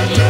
The sound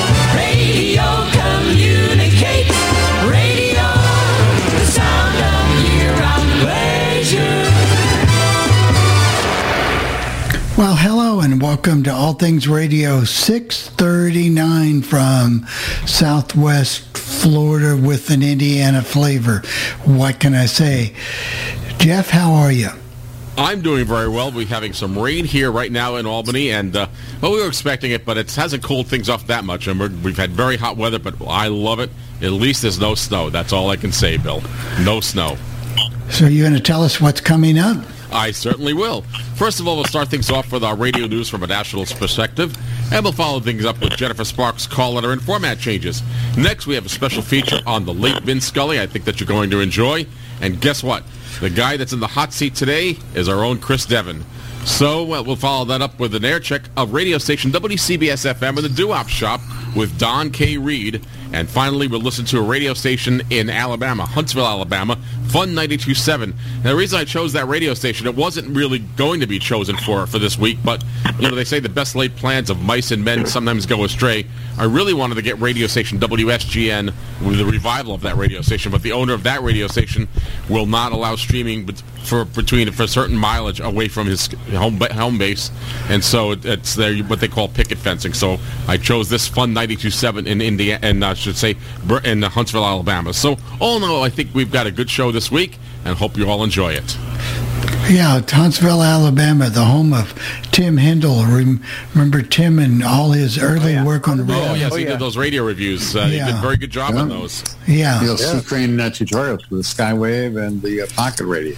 Well, hello and welcome to All Things Radio 639 from Southwest Florida with an Indiana flavor. What can I say? Jeff, how are you? I'm doing very well. We're having some rain here right now in Albany, and uh, well, we were expecting it, but it hasn't cooled things off that much. And we're, we've had very hot weather, but I love it. At least there's no snow. That's all I can say, Bill. No snow. So you're going to tell us what's coming up? I certainly will. First of all, we'll start things off with our radio news from a national perspective, and we'll follow things up with Jennifer Sparks' call letter and format changes. Next, we have a special feature on the late Vin Scully I think that you're going to enjoy. And guess what? The guy that's in the hot seat today is our own Chris Devon. So well, we'll follow that up with an air check of radio station WCBS FM in the Doo-Wop Shop with Don K. Reed. And finally, we'll listen to a radio station in Alabama, Huntsville, Alabama, Fun 92.7. Now, the reason I chose that radio station, it wasn't really going to be chosen for for this week, but, you know, they say the best laid plans of mice and men sometimes go astray. I really wanted to get radio station WSGN with the revival of that radio station, but the owner of that radio station will not allow streaming for between for certain mileage away from his home home base, and so it, it's their what they call picket fencing. So I chose this Fun 92.7 in India, and I should say in Huntsville, Alabama. So all in all, I think we've got a good show this week, and hope you all enjoy it. Yeah, Huntsville, Alabama, the home of Tim Hindle. Remember Tim and all his early work on radio? Oh yes, he did those radio reviews. Uh, He did a very good job on those. Yeah, You'll see crane uh, tutorials for the Skywave and the uh, Pocket Radio.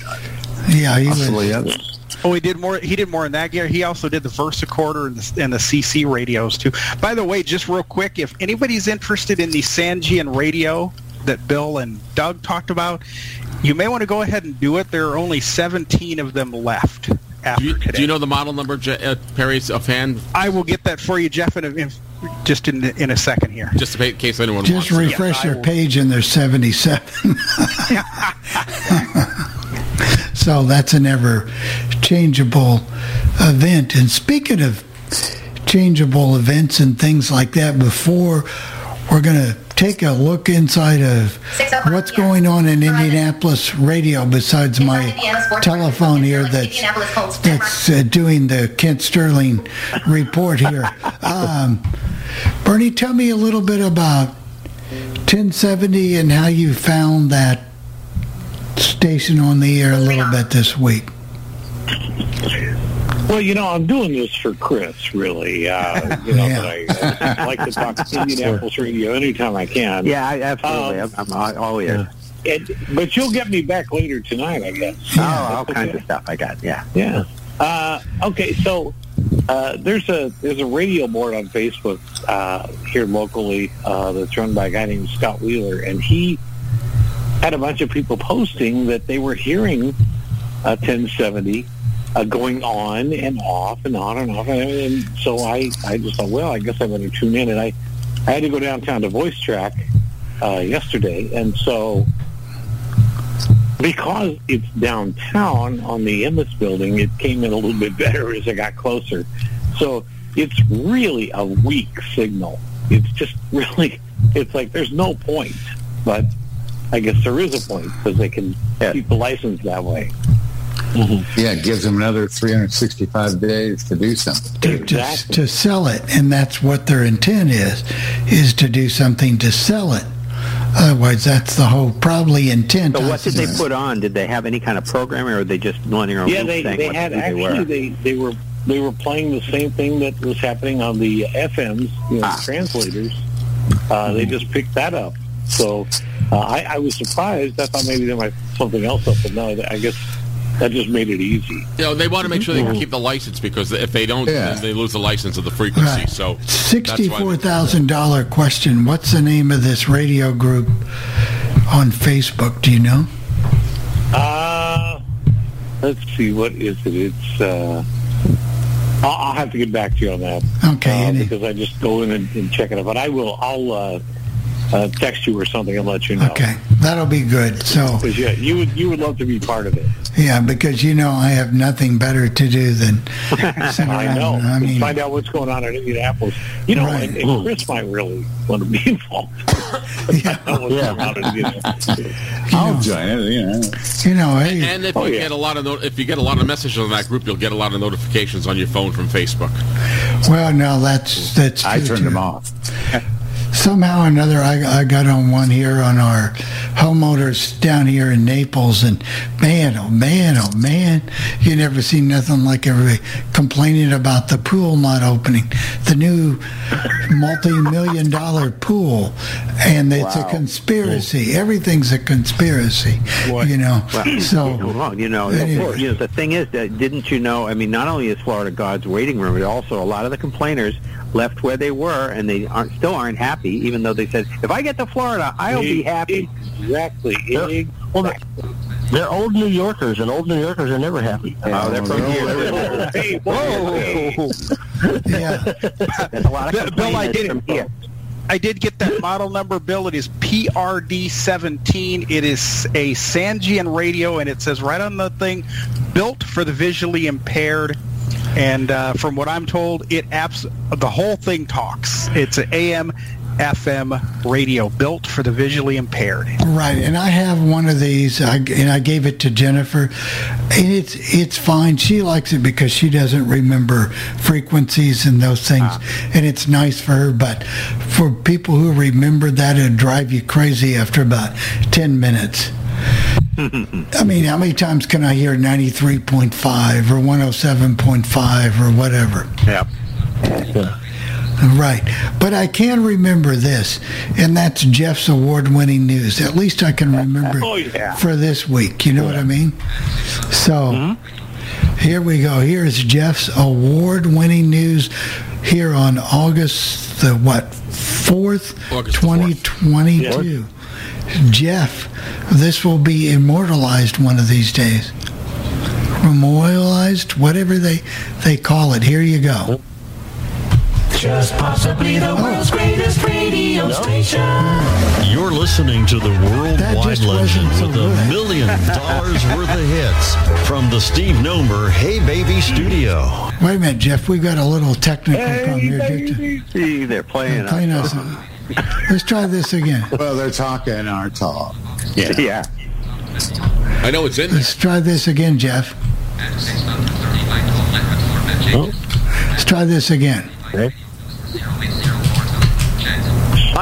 yeah, he Possibly was. others. Oh, he did more. He did more in that gear. He also did the Versacorder and the, and the CC radios too. By the way, just real quick, if anybody's interested in the Sangean radio that Bill and Doug talked about, you may want to go ahead and do it. There are only 17 of them left after Do you, today. do you know the model number, Je- uh, Perry's offhand, I will get that for you, Jeff, in, a, in just in in a second here. just in case anyone wants to. Just wants? refresh I their page and they're 77. so that's an ever changeable event. And speaking of changeable events and things like that, before we're going to take a look inside of what's going on in Indianapolis radio besides my telephone here that's, that's uh, doing the Kent Sterling report here. Um, Bernie, tell me a little bit about 1070 and how you found that station on the air a little bit this week. Well, you know, I'm doing this for Chris, really. Uh, you know, Yeah. I, I like to talk to Indianapolis radio anytime I can. Yeah, I, absolutely. Um, I'm, I'm all, all ears. And, but you'll get me back later tonight, I guess. Oh, all kinds of stuff I got. Yeah. Yeah. Uh, okay, so uh, there's a there's a radio board on Facebook uh, here locally uh, that's run by a guy named Scott Wheeler, and he had a bunch of people posting that they were hearing uh, 1070 uh, going on and off and on and off, and, and so I I just thought, well, I guess I better tune in, and I I had to go downtown to Voice Track uh, yesterday, and so because it's downtown on the Emmis building, it came in a little bit better as I got closer. So it's really a weak signal. It's just really, it's like there's no point, but I guess there is a point because they can Yeah. keep the license that way. Yeah, it gives them another 365 days to do something. To, Exactly. to sell it, and that's what their intent is, is to do something to sell it. Otherwise, that's the whole probably intent. So what did they put on? Did they have any kind of programming, or were they just running our Yeah, loop they, they had who they were? actually they, they were they were playing the same thing that was happening on the FMs, you know, Ah. translators. Uh, They just picked that up So uh, I, I was surprised. I thought maybe there might be something else up, but no, I guess that just made it easy. You know, they want to make sure they can keep the license because if they don't, Yeah. then they lose the license of the frequency. Right. So that's why Sixty-four they- thousand dollar question. What's the name of this radio group on Facebook? Do you know? Uh, let's see, what is it? It's, uh, I'll, I'll have to get back to you on that. Okay, Uh, because I just go in and, and check it out. But I will, I'll, uh, uh, text you or something and let you know. Okay, that'll be good. So, yeah, you would, you would love to be part of it. yeah, because you know I have nothing better to do than sit I know. I mean, Find out what's going on in Indianapolis. You know, Right. and, and Chris might really want to be involved. yeah, I what's going on in Indianapolis. I'll join it. You know. you know, hey, And if Oh, you yeah. get a lot of no- if you get a lot of messages on that group, you'll get a lot of notifications on your phone from Facebook. well, no, that's that's. I turned too. them off. Somehow or another I, I got on one here on our homeowners down here in Naples and man oh man oh man you never seen nothing like everybody complaining about the pool not opening. The new multi-million dollar pool and it's a conspiracy. Everything's a conspiracy you know so. Well, you know, Anyway. you know, the thing is that didn't you know? I mean, not only is Florida God's waiting room, but also a lot of the complainers left where they were, and they aren't still aren't happy, even though they said, "If I get to Florida, I'll be happy." Exactly. Yeah. Well, they're old New Yorkers, and old New Yorkers are never happy. Oh, they're from oh, here. Hey, whoa. yeah There's a lot of Bill, Bill, I did from here. I did get that model number, Bill. It is PRD17. It is a Sangean radio, and it says right on the thing, built for the visually impaired. And uh, from what I'm told, it abs- the whole thing talks. It's an AM, FM radio built for the visually impaired. Right, and I have one of these, I, and I gave it to Jennifer, and it's it's fine. She likes it because she doesn't remember frequencies and those things, and it's nice for her. But for people who remember that, it'd drive you crazy after about ten minutes. I mean, how many times can I hear ninety three point five or one hundred seven point five or whatever? Yeah. Right. But I can remember this, and that's Jeff's award winning news. At least I can remember Oh, yeah. for this week. You know what I mean? So mm-hmm. here we go. Here's Jeff's award winning news here on August the what? 4th, August the 4th. 2022. Jeff, this will be immortalized one of these days. Memorialized, whatever they, they call it. Here you go. Just possibly the oh. world's greatest radio station. You're listening to the worldwide just wasn't legend so with a good. million dollars worth of hits from the Steve Nomer Hey Baby Studio. Wait a minute, Jeff. We've got a little technical problem Hey, here. baby. See, they're playing. Play us. us. Let's try this again. Well, they're talking our talk. Yeah. Yeah. I know it's in there. Let's try this again, Jeff. Oh. Let's try this again.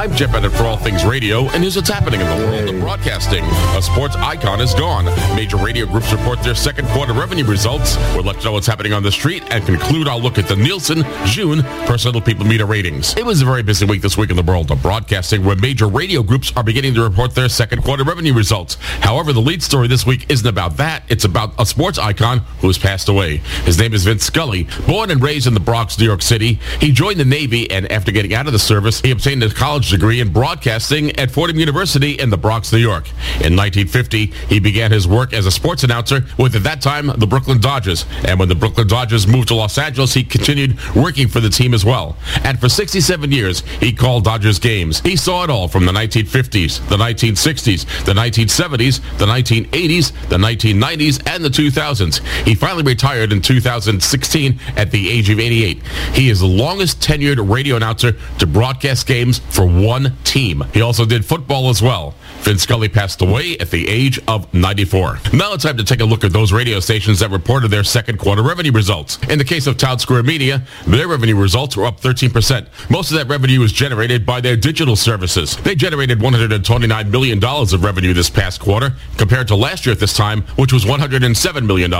I'm Jeff Bennett for All Things Radio, and here's what's happening in the world of broadcasting. A sports icon is gone. Major radio groups report their second quarter revenue results. We'll let you know what's happening on the street and conclude our look at the Nielsen June Personal People Meter ratings. It was a very busy week this week in the world of broadcasting, where major radio groups are beginning to report their second quarter revenue results. However, the lead story this week isn't about that. It's about a sports icon who has passed away. His name is Vince Scully. Born and raised in the Bronx, New York City, he joined the Navy, and after getting out of the service, he obtained a college degree in broadcasting at Fordham University in the Bronx, New York. In 1950, he began his work as a sports announcer with, at that time, the Brooklyn Dodgers. And when the Brooklyn Dodgers moved to Los Angeles, he continued working for the team as well. And for 67 years, he called Dodgers games. He saw it all from the 1950s, the 1960s, the 1970s, the 1980s, the 1990s, and the 2000s. He finally retired in 2016 at the age of 88. He is the longest tenured radio announcer to broadcast games for one team. He also did football as well. Vince Scully passed away at the age of 94. Now it's time to take a look at those radio stations that reported their second quarter revenue results. In the case of Townsquare Media, their revenue results were up 13%. Most of that revenue was generated by their digital services. They generated $129 million of revenue this past quarter, compared to last year at this time, which was $107 million.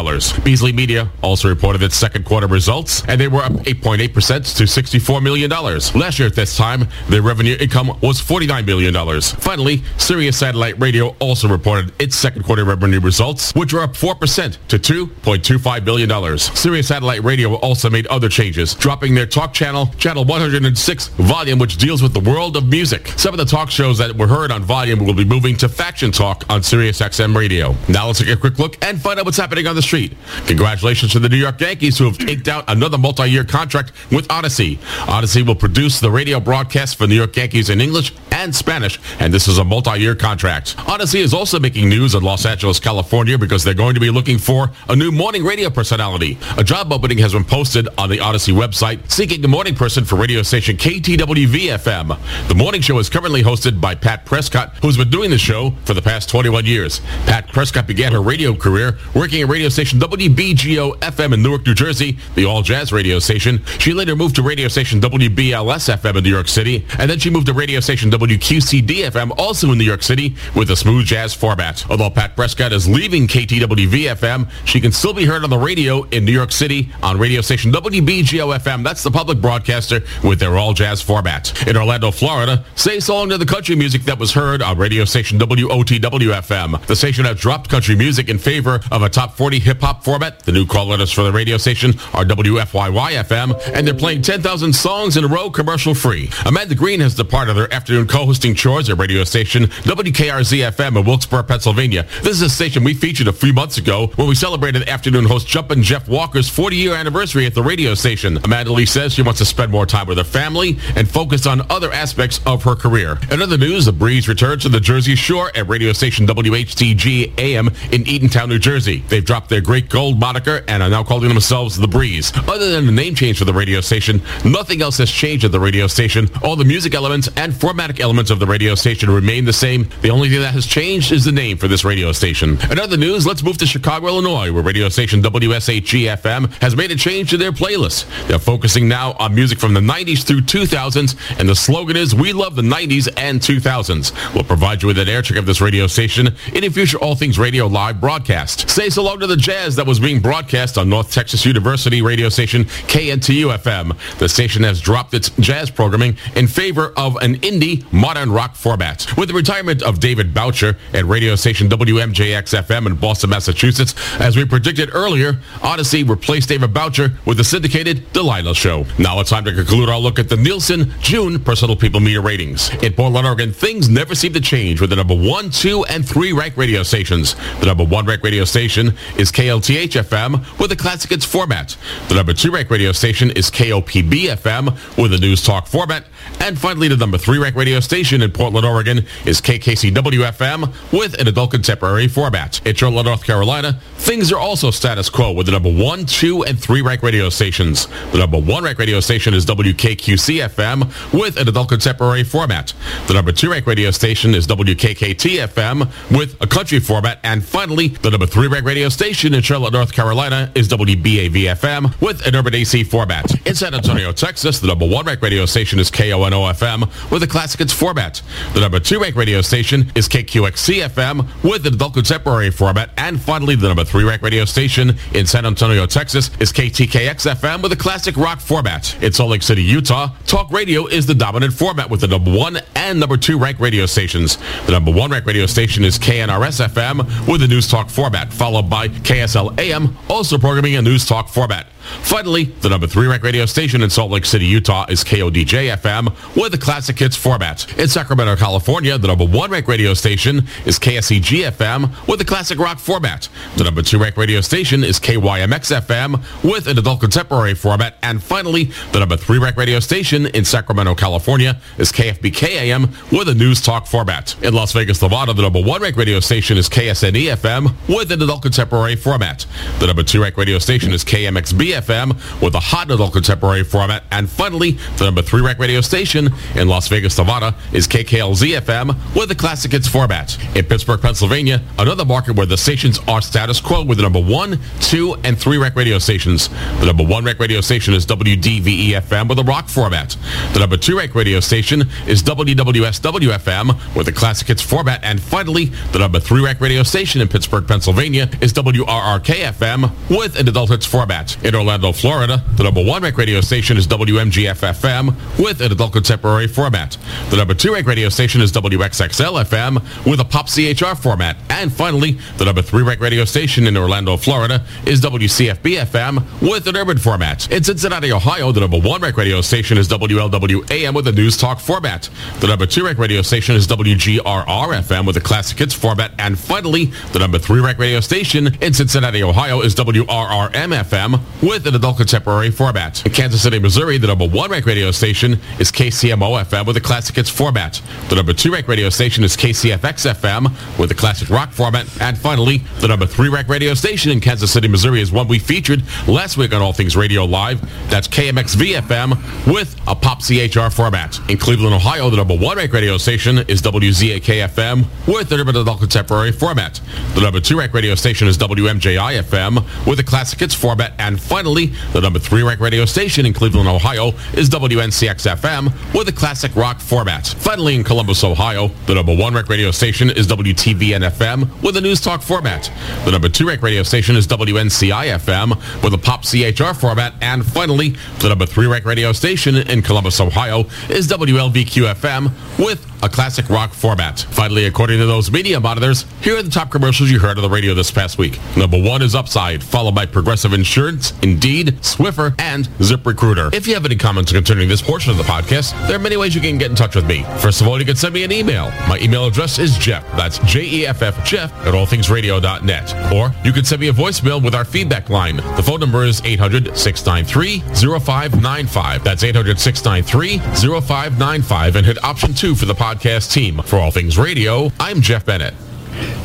Beasley Media also reported its second quarter results, and they were up 8.8% to $64 million. Last year at this time, their revenue income was $49 million. Finally, Sirius Satellite Radio also reported its second quarter revenue results, which were up 4% to $2.25 billion. Sirius Satellite Radio also made other changes, dropping their talk channel, channel 106 volume, which deals with the world of music. Some of the talk shows that were heard on volume will be moving to Faction Talk on Sirius XM Radio. Now let's take a quick look and find out what's happening on the street. Congratulations to the New York Yankees who have inked out another multi-year contract with Audacy. Audacy will produce the radio broadcast for New York Yankees in English and Spanish, and this is a multi-year contract. Audacy is also making news in Los Angeles, California because they're going to be looking for a new morning radio personality. A job opening has been posted on the Audacy website seeking a morning person for radio station KTWV-FM. The morning show is currently hosted by Pat Prescott, who's been doing the show for the past 21 years. Pat Prescott began her radio career working at radio station WBGO-FM in Newark, New Jersey, the all-jazz radio station. She later moved to radio station WBLS-FM in New York City, and then she moved to radio station WQCD-FM, also in New York City, with a smooth jazz format. Although Pat Prescott is leaving KTWV-FM, she can still be heard on the radio in New York City on radio station WBGO-FM. That's the public broadcaster with their all-jazz format. In Orlando, Florida, say song to the country music that was heard on radio station WOTW-FM. The station has dropped country music in favor of a top 40 hip-hop format. The new call letters for the radio station are WFYY-FM, and they're playing 10,000 songs in a row commercial-free. Amanda Green has departed their afternoon co-hosting chores at radio station WKRZ-FM in Wilkes-Barre, Pennsylvania. This is a station we featured a few months ago when we celebrated afternoon host Jumpin' Jeff Walker's 40-year anniversary at the radio station. Amanda Lee says she wants to spend more time with her family and focus on other aspects of her career. In other news, the Breeze returns to the Jersey Shore at radio station WHTG AM in Eatontown, New Jersey. They've dropped their Great Gold moniker and are now calling themselves the Breeze. Other than the name change for the radio station, nothing else has changed at the radio station. All the music elements and formatic elements of the radio station remain the same. The only thing that has changed is the name for this radio station. In other news, let's move to Chicago, Illinois, where radio station WSHE-FM has made a change to their playlist. They're focusing now on music from the 90s through 2000s, and the slogan is, we love the 90s and 2000s. We'll provide you with an air check of this radio station in a future All Things Radio live broadcast. Say long to the jazz that was being broadcast on North Texas University radio station KNTU-FM. The station has dropped its jazz programming in favor of an indie modern rock format. With the retirement of David Boucher at radio station WMJX-FM in Boston, Massachusetts, as we predicted earlier, Audacy replaced David Boucher with the syndicated Delilah Show. Now it's time to conclude our look at the Nielsen June Personal People Meter ratings. In Portland, Oregon, things never seem to change with the number one, two, and three ranked radio stations. The number one ranked radio station is KLTH-FM with a classic hits format. The number two ranked radio station is KOPB-FM with a news talk format. And finally, the number three ranked radio station in Portland, Oregon is KKCW-FM with an adult contemporary format. In Charlotte, North Carolina, things are also status quo with the number one, two, and three ranked radio stations. The number one ranked radio station is WKQC-FM with an adult contemporary format. The number two ranked radio station is WKKT-FM with a country format. And finally, the number three ranked radio station in Charlotte, North Carolina is WBAV-FM with an urban AC format. In San Antonio, Texas, the number one ranked radio station is KONO-FM with a classic hits format. The number two rank radio station is KQXC-FM with an adult contemporary format. And finally, the number three rank radio station in San Antonio, Texas is KTKX-FM with a classic rock format. In Salt Lake City, Utah, talk radio is the dominant format with the number one and number two rank radio stations. The number one rank radio station is KNRS-FM with a news talk format, followed by KSL-AM, also programming a news talk format. Finally, the number three ranked radio station in Salt Lake City, Utah is KODJ-FM with a classic hits format. In Sacramento, California, the number one ranked radio station is KSEG-FM with a classic rock format. The number two ranked radio station is KYMX-FM with an adult contemporary format. And finally, the number three ranked radio station in Sacramento, California is KFBK-AM with a news talk format. In Las Vegas, Nevada, the number one ranked radio station is KSNE-FM with an adult contemporary format. The number two ranked radio station is KMXB FM with a hot adult contemporary format. And finally, the number three ranked radio station in Las Vegas, Nevada is KKLZ FM with a classic hits format. In Pittsburgh, Pennsylvania, another market where the stations are status quo with the number one, two, and three ranked radio stations. The number one ranked radio station is WDVE FM with a rock format. The number two ranked radio station is WWSW FM with a classic hits format. And finally, the number three ranked radio station in Pittsburgh, Pennsylvania is WRRK FM with an adult hits format. Orlando, Florida, the number one rank radio station is WMGF FM with an adult contemporary format. The number two rank radio station is WXXL FM with a pop CHR format. And finally, the number three rank radio station in Orlando, Florida is WCFB FM with an urban format. In Cincinnati, Ohio, the number one rank radio station is WLW AM with a news talk format. The number two rank radio station is WGRR FM with a classic hits format. And finally, the number three rank radio station in Cincinnati, Ohio is WRRM FM with an adult contemporary format. In Kansas City, Missouri, the number one rank radio station is KCMO FM with a classic hits format. The number two rank radio station is KCFX FM with a classic rock format. And finally, the number three rank radio station in Kansas City, Missouri is one we featured last week on All Things Radio Live. That's KMXV FM with a pop CHR format. In Cleveland, Ohio, the number one rank radio station is WZAK FM with an urban adult contemporary format. The number two rank radio station is WMJI FM with a classic hits format. And finally, the number three rank radio station in Cleveland, Ohio is WNCX FM with a classic rock format. Finally, in Columbus, Ohio, the number one rank radio station is WTVN FM with a news talk format. The number two rank radio station is WNCI FM with a pop CHR format. And finally, the number three rank radio station in Columbus, Ohio is WLVQ FM with a classic rock format. Finally, according to those media monitors, here are the top commercials you heard on the radio this past week. Number one is Upside, followed by Progressive Insurance, Indeed, Swiffer, and ZipRecruiter. If you have any comments concerning this portion of the podcast, there are many ways you can get in touch with me. First of all, you can send me an email. My email address is Jeff. That's J-E-F-F Jeff at allthingsradio.net. Or you can send me a voicemail with our feedback line. The phone number is 800-693-0595. That's 800-693-0595 and hit option two for the podcast team. For All Things Radio, I'm Jeff Bennett.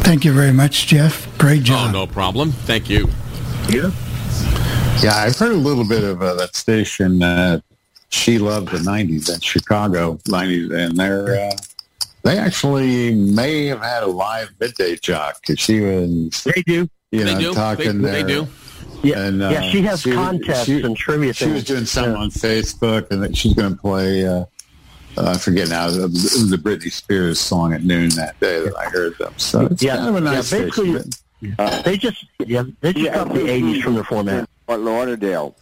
Thank you very much, Jeff. Great job. Oh, no problem. Thank you. Yeah. Yeah, I've heard a little bit of uh, that station. Uh, she loved the '90s in Chicago '90s, and they're uh, they actually may have had a live midday jock because she was. They do. You They know, do. talking They- they do. Yeah, And, uh, yeah, she has she- contests she- and trivia She things. was doing something Yeah. on Facebook, and that she's going to play. Uh, uh, I forget now. It was the Britney Spears song at noon that day that I heard them. So it's Yeah, kind of a nice yeah, basically- station. they just yeah, they just got the '80s from the format. Fort Lauderdale,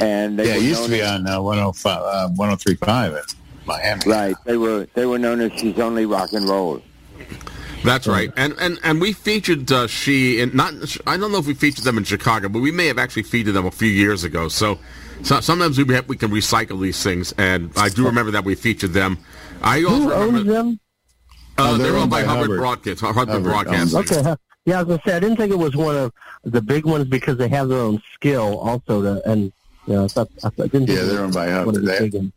and they yeah, it used to be as- on uh, 105, uh, 103.5 in Miami. Right, they were they were known as she's only rock and roll. That's right, and and and we featured uh, she in not. I don't know if we featured them in Chicago, but we may have actually featured them a few years ago. So, so sometimes we have, we can recycle these things, and I do remember that we featured them. I also Who remember owns them? uh, Oh, they're owned by, Hubbard, Broadcast. Hubbard, Hubbard Broadcasting. owns Okay, huh. yeah, I was gonna say I didn't think it was one of the big ones because they have their own skill also to and you know I thought I thought- didn't think Yeah, they're owned by one of Hubbard. the They- big ones.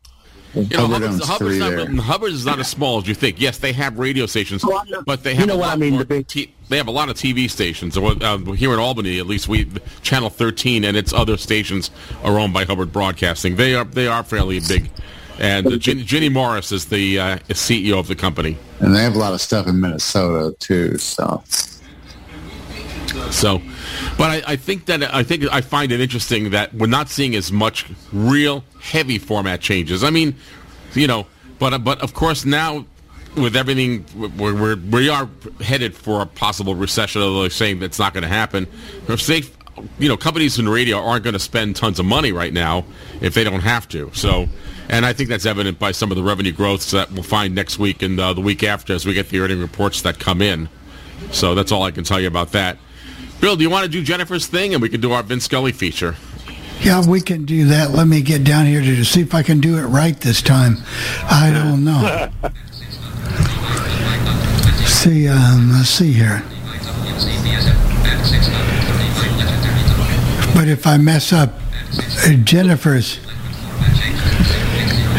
You know, Hubbard Hubbard's, Hubbard's, three not, there. Hubbard's is not as small as you think. Yes, they have radio stations, Well, no, but they you have know a what lot I mean, more the big- T- they have a lot of TV stations. So, Uh, here in Albany, at least, we Channel 13 and its other stations are owned by Hubbard Broadcasting. They are they are fairly big, and uh, Ginny, Ginny Morris is the uh, is CEO of the company. And they have a lot of stuff in Minnesota, too. So, So, but I, I think that I think I find it interesting that we're not seeing as much real heavy format changes. I mean, you know, but but of course now with everything we're, we're we are headed for a possible recession. Although they're saying that's not going to happen. If they, you know, companies in radio aren't going to spend tons of money right now if they don't have to. So. And I think that's evident by some of the revenue growths that we'll find next week and uh, the week after as we get the earning reports that come in. So that's all I can tell you about that. Bill, do you want to do Jennifer's thing and we can do our Vince Scully feature? Yeah, we can do that. Let me get down here to see if I can do it right this time. I don't know. see, um, let's see here. But if I mess up uh, Jennifer's,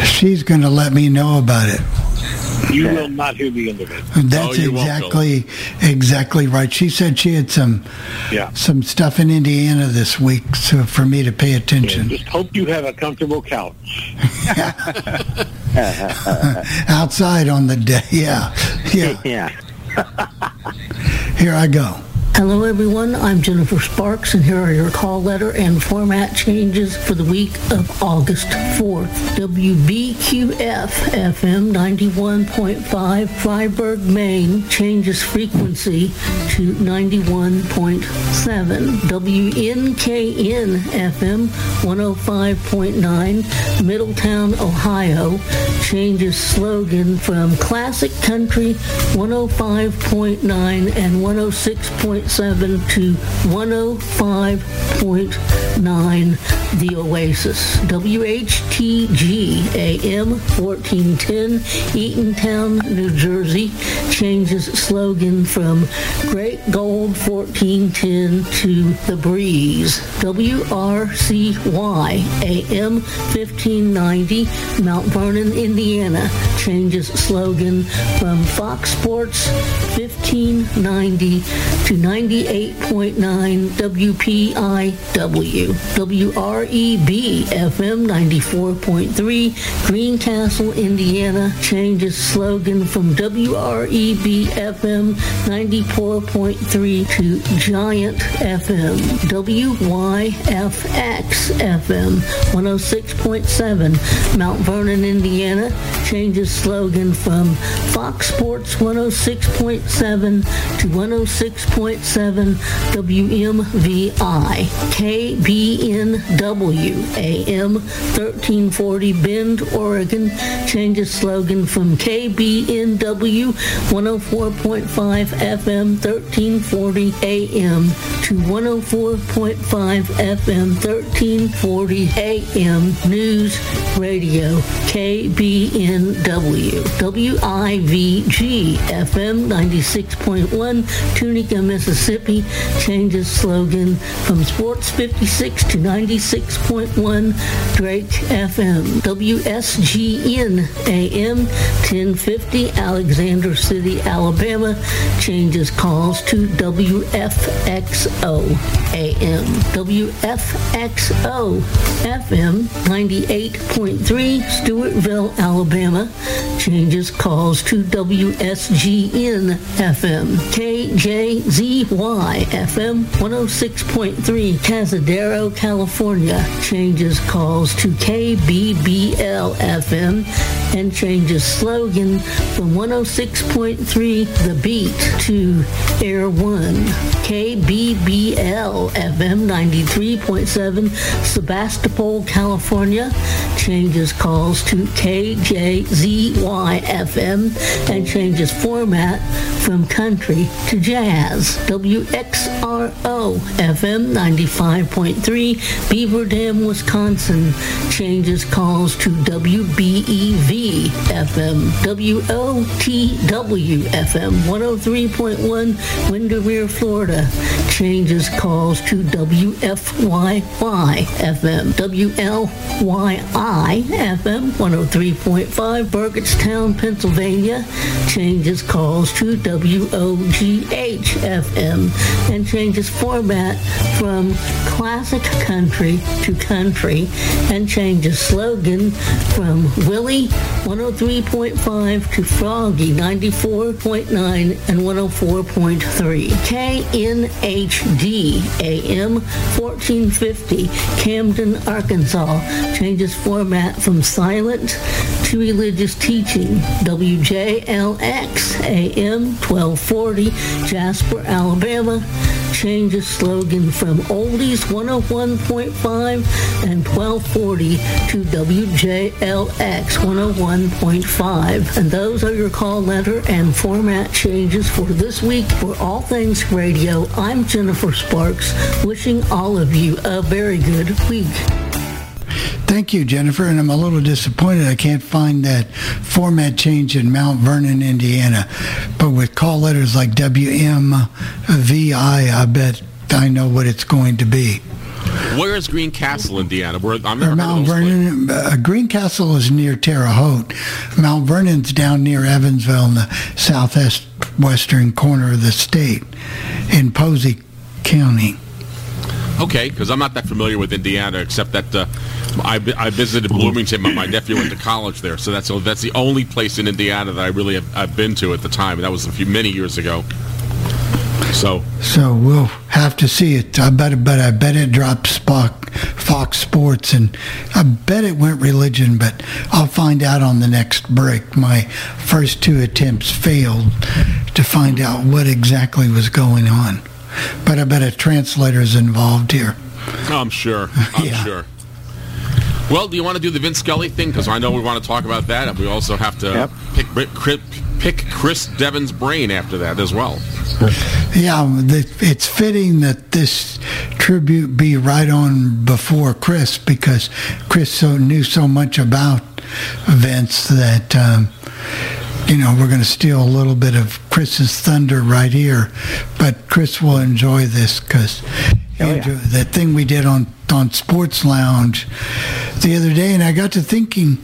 she's going to let me know about it. You will not hear the end of it. That's you exactly exactly right. She said she had some Yeah. some stuff in Indiana this week, so for me to pay attention. Just hope you have a comfortable couch. outside on the day. Yeah, yeah. Yeah. Here I go. Hello, everyone. I'm Jennifer Sparks, and here are your call letter and format changes for the week of August 4th. WBQF FM 91.5 Fryeburg, Maine changes frequency to 91.7. WNKN FM 105.9 Middletown, Ohio changes slogan from Classic Country 105.9 and oh 106.7 to 105.9 The Oasis. WHTG AM 1410 Eatontown, New Jersey changes slogan from Great Gold 1410 to The Breeze. WRCY AM 1590 Mount Vernon, Indiana changes slogan from Fox Sports 1590 to 98.9 WPIW. WREB FM 94.3 Greencastle, Indiana changes slogan from WREB FM 94.3 to Giant FM. WYFX FM 106.7 Mount Vernon, Indiana changes slogan from Fox Sports 106.7 to oh 106.7 WMVI. KBNW AM 1340 Bend, Oregon changes slogan from KBNW 104.5 FM 1340 AM to 104.5 FM 1340 AM News Radio KBNW WIVG FM 96.1 Tunica, Mississippi changes slogan from Sports 56 to 96.1 Drake FM. WSGN AM 1050 Alexander City, Alabama changes calls to WFXO AM. WFXO FM 98.3 Stewartville, Alabama changes calls to WSGN FM. KJZY FM 106.3 Cazadero, California changes calls to KBBL FM and changes slogan from 106.3 The Beat to Air 1. KBBL FM 93.7 Sebastopol, California changes calls to KJZY FM and changes format from country to jazz. WXRO FM 95.3 Beaver Dam, Wisconsin changes calls to WBEV FM. WOTW FM 103.1 Windermere, Florida changes calls to WFYY FM. WLYI FM 103.5 Burgettstown, Pennsylvania changes calls to WOGH FM and changes format from classic country to country and changes slogan from Willie 103.5 to Froggy 94.9 and 104.3. KNHD AM 1450 Camden, Arkansas changes format from silent to religious teaching. WJLX AM 1240 Jasper, Alabama changes slogan from Oldies 101.5 and 1240 to WJLX 101.5. And those are your call letter and format changes for this week for All Things Radio. I'm Jennifer Sparks, wishing all of you a very good week. Thank you, Jennifer. And I'm a little disappointed I can't find that format change in Mount Vernon, Indiana. But with call letters like WMVI, I bet I know what it's going to be. Where is Greencastle, Indiana? Where I've never Mount Vernon, uh, Greencastle is near Terre Haute. Mount Vernon's down near Evansville in the southwest western corner of the state in Posey County. Okay, because I'm not that familiar with Indiana, except that uh, I, I visited Bloomington. My, my nephew went to college there, so that's that's the only place in Indiana that I really have I've been to at the time. That was a few many years ago. So So we'll have to see it. I bet, but I bet it dropped Fox Sports, and I bet it went religion. But I'll find out on the next break. My first two attempts failed to find out what exactly was going on. But I bet a translator's involved here. I'm sure. I'm Yeah. sure. Well, do you want to do the Vince Scully thing? Because I know we want to talk about that, and we also have to pick, pick pick Chris Devon's brain after that as well. Yeah, it's fitting that this tribute be right on before Chris because Chris so knew so much about Vince that um, you know we're going to steal a little bit of Chris's thunder right here, but Chris will enjoy this because oh, that thing we did on on Sports Lounge the other day, and I got to thinking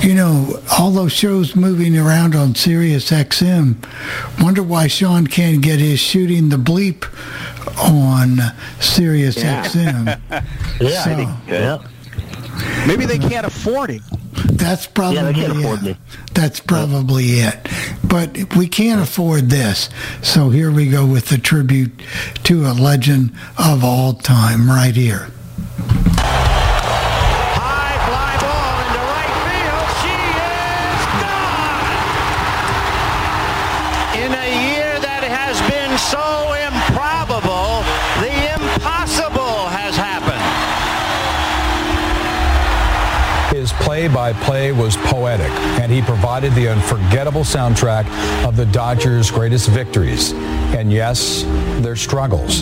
you know, all those shows moving around on Sirius XM, wonder why Sean can't get his shooting the bleep on Sirius Yeah. XM. Yeah, I So, think- uh, yeah. Maybe they can't afford him. That's probably Yeah, they can't it. afford me. That's probably it. But we can't afford this. So here we go with the tribute to a legend of all time right here. High fly ball in right field. She is gone. In a year that has been so play-by-play was poetic, and he provided the unforgettable soundtrack of the Dodgers' greatest victories. And yes, their struggles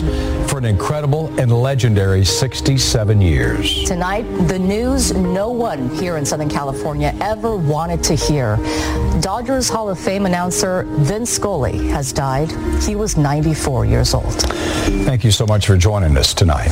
for an incredible and legendary 67 years. Tonight, the news no one here in Southern California ever wanted to hear. Dodgers Hall of Fame announcer Vin Scully has died. He was 94 years old. Thank you so much for joining us tonight.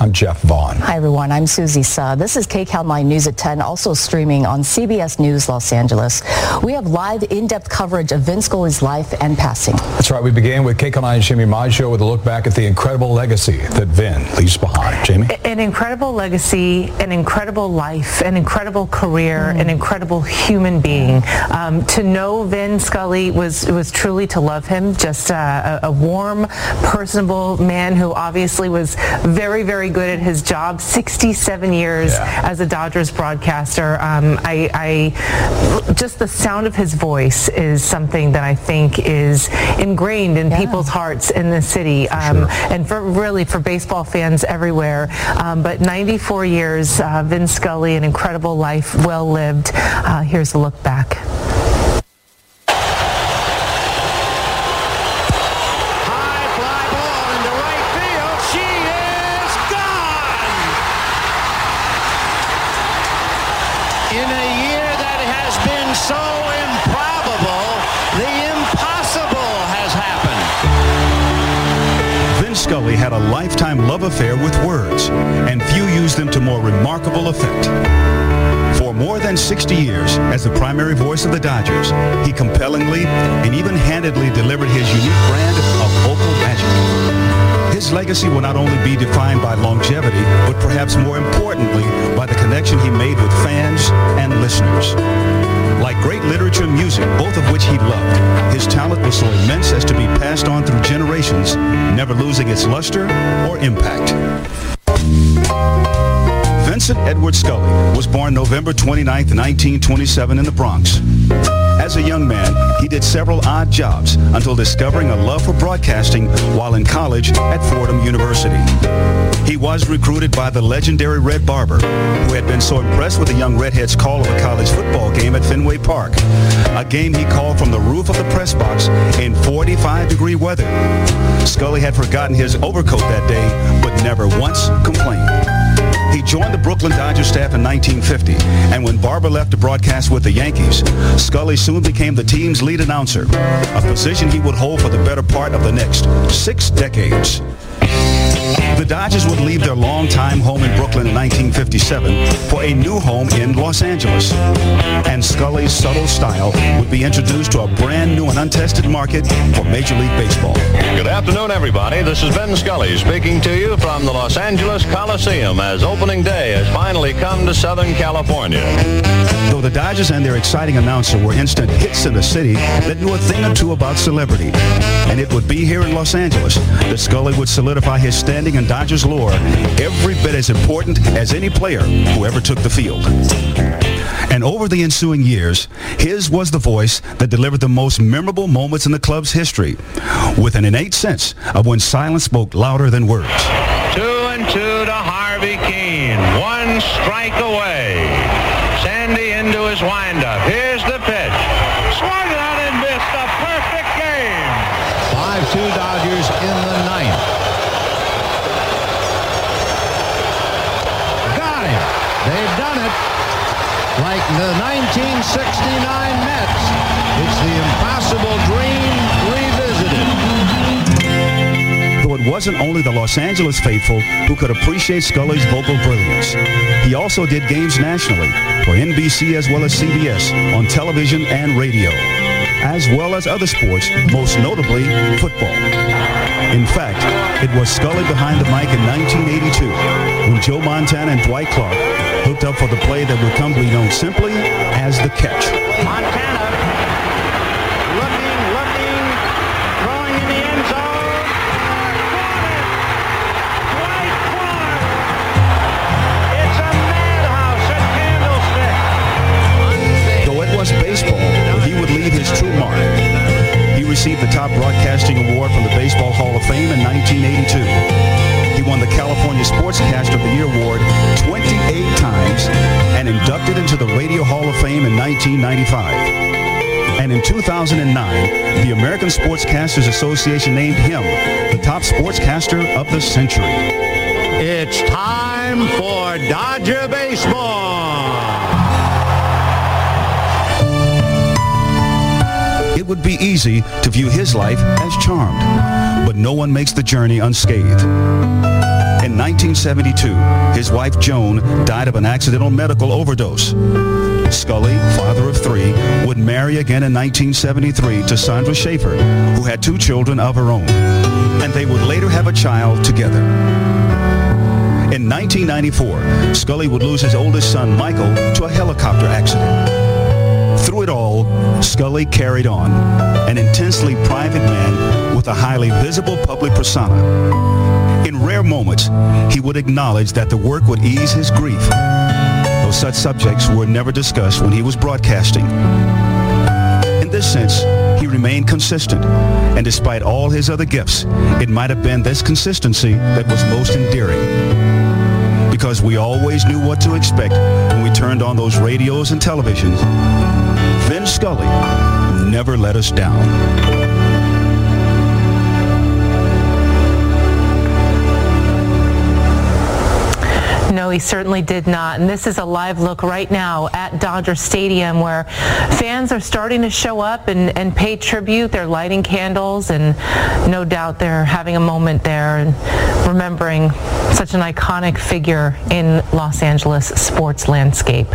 I'm Jeff Vaughn. Hi, everyone. I'm Suzie Suh. This is KCAL 9 News at 10, also streaming on CBS News Los Angeles. We have live, in-depth coverage of Vin Scully's life and passing. That's right. We began with KCAL9 Jaime Maggio with a look back at the incredible legacy that Vin leaves behind. Jamie? An incredible legacy, an incredible life, an incredible career, an incredible human being. Um, to know Vin Scully was was truly to love him. Just uh, a, a warm, personable man who obviously was very, very good at his job. 67 years as a Dodgers broadcaster. Um, I, I just the sound of his voice is something that I think is ingrained in people's hearts in the city, um, and for really for baseball fans everywhere. Um, but 94 years, uh, Vin Scully, an incredible life, well lived. Uh, here's a look back. A lifetime love affair with words, and few use them to more remarkable effect. For more than 60 years, as the primary voice of the Dodgers, he compellingly and even handedly delivered his unique brand of vocal magic. His legacy will not only be defined by longevity, but perhaps more importantly, by the connection he made with fans and listeners. Like great literature and music, both of which he loved, his talent was so immense as to be passed on through generations, never losing its luster or impact. Vincent Edward Scully was born November 29, 1927 in the Bronx. As a young man, he did several odd jobs until discovering a love for broadcasting while in college at Fordham University. He was recruited by the legendary Red Barber, who had been so impressed with the young redhead's call of a college football game at Fenway Park, a game he called from the roof of the press box in 45 degree weather. Scully had forgotten his overcoat that day, but never once complained. He joined the Brooklyn Dodgers staff in 1950, and when Barber left to broadcast with the Yankees, Scully soon became the team's lead announcer, a position he would hold for the better part of the next six decades. The Dodgers would leave their longtime home in Brooklyn in 1957 for a new home in Los Angeles. And Scully's subtle style would be introduced to a brand new and untested market for Major League Baseball. Good afternoon, everybody. This is Vin Scully speaking to you from the Los Angeles Coliseum as opening day has finally come to Southern California. Though the Dodgers and their exciting announcer were instant hits in the city that knew a thing or two about celebrity. And it would be here in Los Angeles that Scully would solidify his standing in Dodgers lore every bit as important as any player who ever took the field. And over the ensuing years, his was the voice that delivered the most memorable moments in the club's history, with an innate sense of when silence spoke louder than words. Two and two to Harvey Kuenn. One strike away. Sandy into his windup. Here's the pitch. Swung on and missed. A perfect game. 5-2 Dodgers in the ninth. Got him. They've done it. Like the 1969 Mets. It's the impossible dream revisited. Though it wasn't only the Los Angeles faithful who could appreciate Scully's vocal brilliance. He also did games nationally for NBC as well as CBS on television and radio, as well as other sports, most notably football. In fact, it was Scully behind the mic in 1982 when Joe Montana and Dwight Clark hooked up for the play that would come to be known simply as the catch. Montana looking, looking, throwing in the end zone. It's a madhouse at Candlestick. Though it was baseball, he would leave his true mark. He received the top broadcasting award from the Baseball Hall of Fame in 1982. He won the California Sportscaster of the Year award 28 times and inducted into the Radio Hall of Fame in 1995. And in 2009, the American Sportscasters Association named him the top sportscaster of the century. It's time for Dodger Baseball. It would be easy to view his life as charmed, no one makes the journey unscathed. In 1972, his wife Joan died of an accidental medical overdose. Scully, father of three, would marry again in 1973 to Sandra Schaefer, who had two children of her own, and they would later have a child together. In 1994, Scully would lose his oldest son, Michael, to a helicopter accident. Through it all, Scully carried on, an intensely private man a highly visible public persona. In rare moments, he would acknowledge that the work would ease his grief, though such subjects were never discussed when he was broadcasting. In this sense, he remained consistent, and despite all his other gifts, it might have been this consistency that was most endearing. Because we always knew what to expect when we turned on those radios and televisions. Vin Scully never let us down. He certainly did not. And this is a live look right now at Dodger Stadium where fans are starting to show up and, and pay tribute. They're lighting candles and no doubt they're having a moment there and remembering such an iconic figure in Los Angeles sports landscape.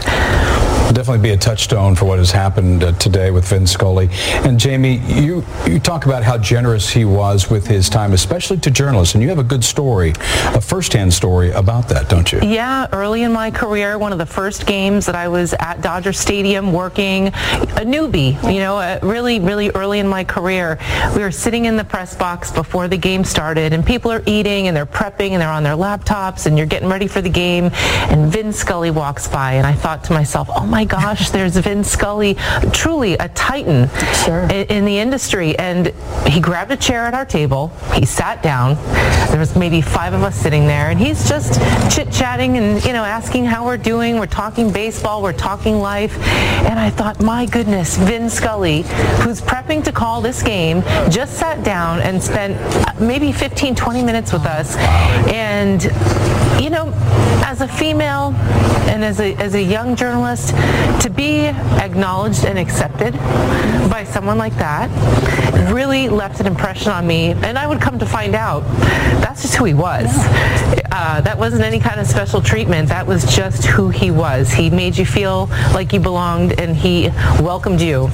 Definitely be a touchstone for what has happened uh, today with Vin Scully. And Jaime, you, you talk about how generous he was with his time, especially to journalists. And you have a good story, a first-hand story about that, don't you? Yeah, early in my career, one of the first games that I was at Dodger Stadium working, a newbie, you know, uh, really, really early in my career, we were sitting in the press box before the game started, and people are eating and they're prepping and they're on their laptops and you're getting ready for the game, and Vin Scully walks by, and I thought to myself, oh my gosh, there's Vin Scully, truly a titan in, in the industry, and he grabbed a chair at our table, he sat down, there was maybe five of us sitting there, and he's just chit-chatting and, you know, asking how we're doing, we're talking baseball, we're talking life, and I thought, my goodness, Vin Scully, who's prepping to call this game, just sat down and spent maybe 15, 20 minutes with us, and, you know, as a female and as a, as a young journalist, to be acknowledged and accepted by someone like that really left an impression on me. And I would come to find out that's just who he was. Uh, that wasn't any kind of special treatment. That was just who he was. He made you feel like you belonged and he welcomed you.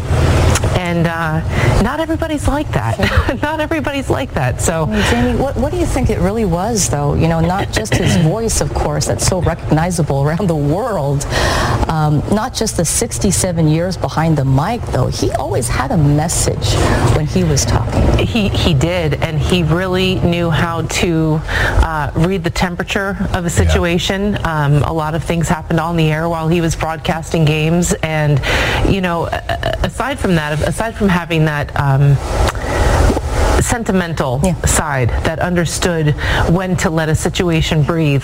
And uh, not everybody's like that. not everybody's like that. So, Jaime, what, what do you think it really was, though? You know, not just his voice, of course, that's so recognizable around the world. Um, not just the 67 years behind the mic, though. He always had a message when he was talking. He, he did, and he really knew how to uh, read the temperature of a situation. Um, a lot of things happened on the air while he was broadcasting games, and you know, aside from that, aside from having that. Um, sentimental side that understood when to let a situation breathe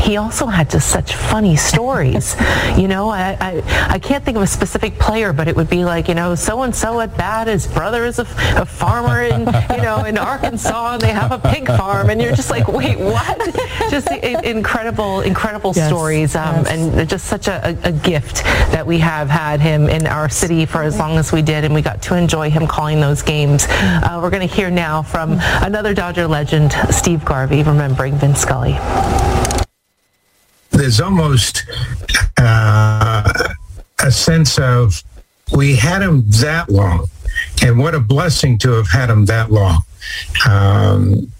he also had just such funny stories. you know, I, I, I can't think of a specific player, but it would be like, you know, so-and-so at bat, his brother is a, a farmer in, you know, in Arkansas, and they have a pig farm, and you're just like, wait, what? just i- incredible, incredible Yes, stories, um, and just such a, a, a gift that we have had him in our city for as long as we did, and we got to enjoy him calling those games. Uh, we're going to hear now from another Dodger legend, Steve Garvey, remembering Vin Scully. there's almost uh, a sense of we had him that long, and what a blessing to have had him that long. Um,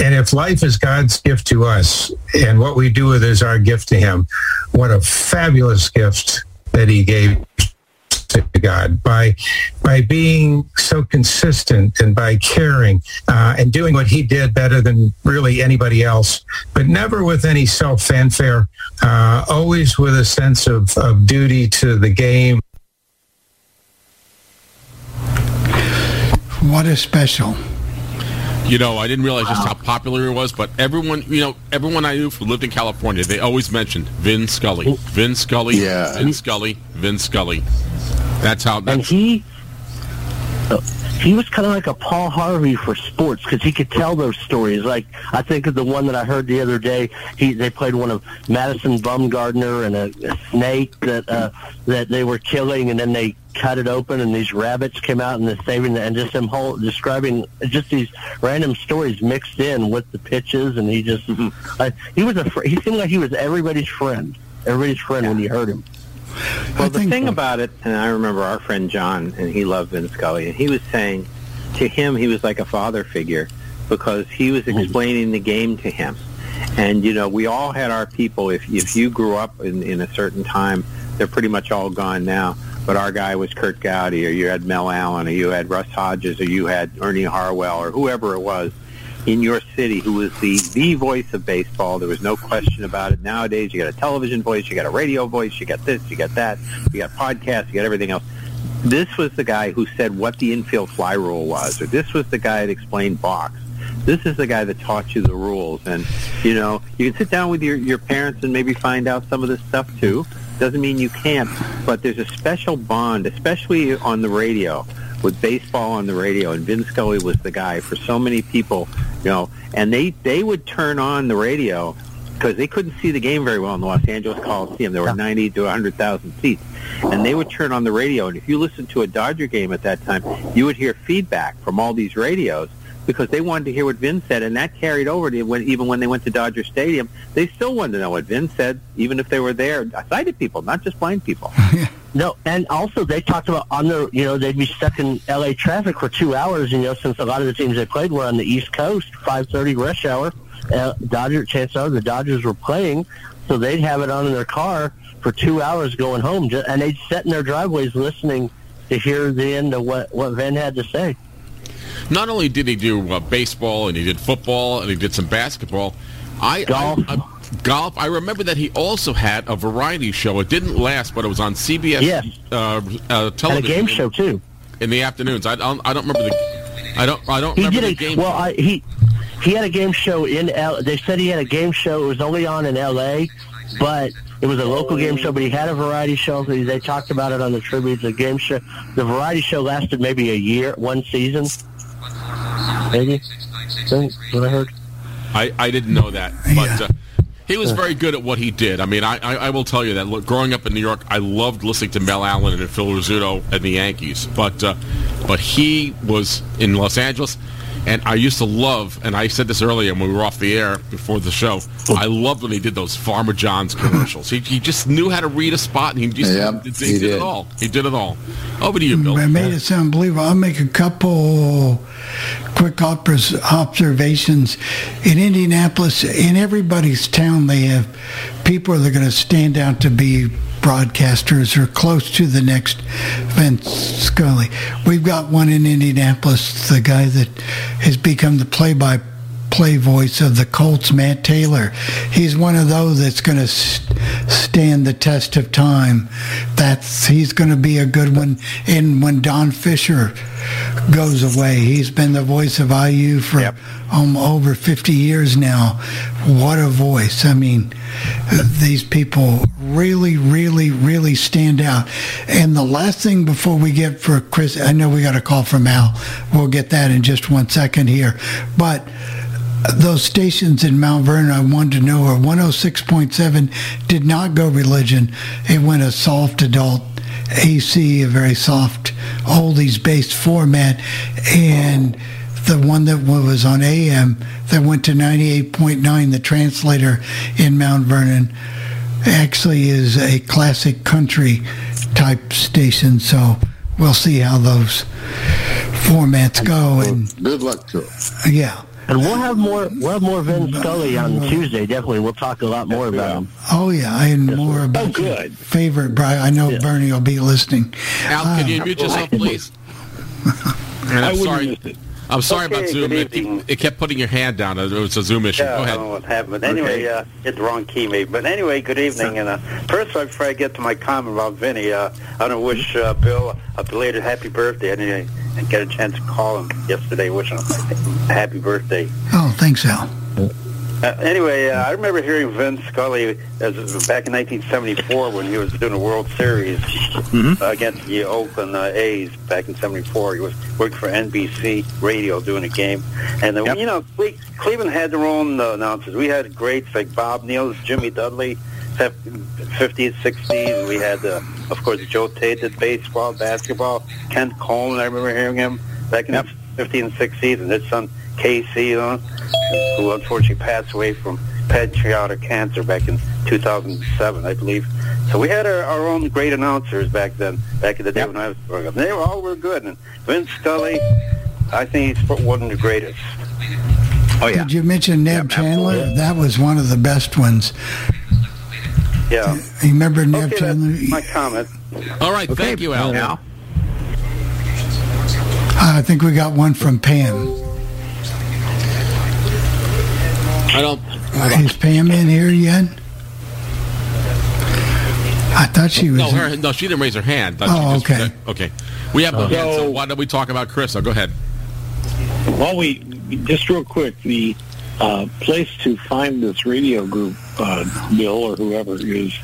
and if life is God's gift to us, and what we do with it is our gift to Him, what a fabulous gift that He gave to God by by being so consistent and by caring uh, and doing what he did better than really anybody else, but never with any self fanfare. Uh, always with a sense of, of duty to the game. What a special. You know, I didn't realize just how popular it was, but everyone, you know, everyone I knew who lived in California, they always mentioned Vin Scully, Vin Scully, Yeah. Vin Scully, Vin Scully. That's how. And he he was kind of like a Paul Harvey for sports because he could tell those stories. Like I think of the one that I heard the other day. He they played one of Madison Bumgarner and a, a snake that uh, that they were killing, and then they cut it open, and these rabbits came out and they're saving the, and just him whole describing just these random stories mixed in with the pitches, and he just uh, he was a fr- he seemed like he was everybody's friend, everybody's friend when you heard him. Well, the thing about it, and I remember our friend John, and he loved Vin Scully, and he was saying to him he was like a father figure because he was mm-hmm. explaining the game to him. And you know, we all had our people. If if you grew up in, in a certain time, they're pretty much all gone now. But our guy was Curt Gowdy, or you had Mel Allen, or you had Russ Hodges, or you had Ernie Harwell, or whoever it was in your city who was the the voice of baseball. There was no question about it. Nowadays, you got a television voice, you got a radio voice, you got this, you got that, you got podcasts, you got everything else. This was the guy who said what the infield fly rule was, or this was the guy that explained box. This is the guy that taught you the rules, and you know you can sit down with your your parents and maybe find out some of this stuff too. Doesn't mean you can't, but there's a special bond, especially on the radio, with baseball on the radio. And Vin Scully was the guy for so many people, you know. And they they would turn on the radio because they couldn't see the game very well in the Los Angeles Coliseum. There were 90 to 100,000 seats. And they would turn on the radio. And if you listened to a Dodger game at that time, you would hear feedback from all these radios because they wanted to hear what Vin said. And that carried over to when, even when they went to Dodger Stadium. They still wanted to know what Vin said, even if they were there. Sighted people, not just blind people. No, and also they talked about on the you know they'd be stuck in L.A. traffic for two hours. You know, since a lot of the teams they played were on the East Coast, five thirty rush hour. Uh, Dodger, chances are the Dodgers were playing, so they'd have it on in their car for two hours going home, and they'd sit in their driveways listening to hear the end of what what Van had to say. not only did he do uh, baseball and he did football and he did some basketball, I golf. I, I, golf. I remember that he also had a variety show. It didn't last, but it was on CBS Yes. uh, uh, television. A game in- show, too. in the afternoons. I don't. I don't remember the. I don't. I don't He remember did the a game. well. I, he he had a game show in L. They said he had a game show. It was only on in L.A., but it was a local game show. But he had a variety show. They, they talked about it on the tribute. The game show, the variety show lasted maybe a year, one season, maybe. Think what I heard. I, I didn't know that, but uh, He was very good at what he did. I mean, I, I, I will tell you that look, growing up in New York, I loved listening to Mel Allen and Phil Rizzuto and the Yankees. But uh, but he was in Los Angeles, and I used to love. And I said this earlier when we were off the air before the show. I loved when he did those Farmer John's commercials. He, he just knew how to read a spot, and he just Yep, he, he did, it all. He did it all. Over to you, Bill. Mm, I made it sound believable. I'll make a couple quick observations. In Indianapolis, in everybody's town, they have people that are going to stand out to be broadcasters or close to the next Vince Scully. We've got one in Indianapolis, the guy that has become the play-by play voice of the Colts, Matt Taylor. He's one of those that's going to st- stand the test of time. That's he's going to be a good one. And when Don Fisher goes away, he's been the voice of IU for um, over 50 years now. What a voice! I mean, these people really, really, really stand out. And the last thing before we get for Chris, I know we got a call from Al. We'll get that in just one second here, but those stations in Mount Vernon I wanted to know are 106.7 did not go religion. It went a soft adult AC, a very soft oldies based format. And the one that was on AM that went to 98.9, the translator in Mount Vernon, actually is a classic country type station. So we'll see how those formats go. And Good luck to him. yeah. And we'll have more. We'll have more Vin Scully on Tuesday. Definitely, we'll talk a lot more about him. Oh yeah, and more about Oh, your good. favorite Brian. I know Bernie will be listening. Al, can uh, you mute yourself, please? I I'm wouldn't sorry. Miss it. I'm sorry Okay, about Zoom. It, it kept putting your hand down. It was a Zoom issue. Yeah, Go I don't know what happened. But anyway, uh, hit the wrong key maybe. But anyway, good evening. And uh, first, before I get to my comment about Vinny, uh, I want to wish uh, Bill a belated happy birthday. I didn't didn't get a chance to call him yesterday, wishing him a happy birthday. Oh, thanks, Al. Uh, anyway, uh, I remember hearing Vince Scully as back in 1974 when he was doing a World Series uh, against the Oakland uh, A's back in '74. He was working for NBC Radio doing a game, and uh, you know Cle- Cleveland had their own uh, announcers. We had greats like Bob Neal, Jimmy Dudley, 50s, 60s. We had, uh, of course, Joe Tait did baseball, basketball. Ken Coleman, I remember hearing him back in the 50s and 60s, and his son Casey, you know, who unfortunately passed away from pancreatic cancer back in 2007, I believe. So we had our, our own great announcers back then, back in the day when I was growing up. They were all were good. And Vince Scully, I think he's one of the greatest. Oh yeah. Did you mention Nev Chandler? That was one of the best ones. Yeah. You remember Nev Okay, Chandler? that's my comment. All right. Thank you, Al. Uh, I think we got one from Pam. I don't. Is Pam in here yet? I thought she was. No, her, no, she didn't raise her hand. Oh, she just, okay. Okay. We have the Oh. hand, so why don't we talk about Chris? So go ahead. Well, we just real quick, the uh, place to find this radio group, uh, Bill or whoever, is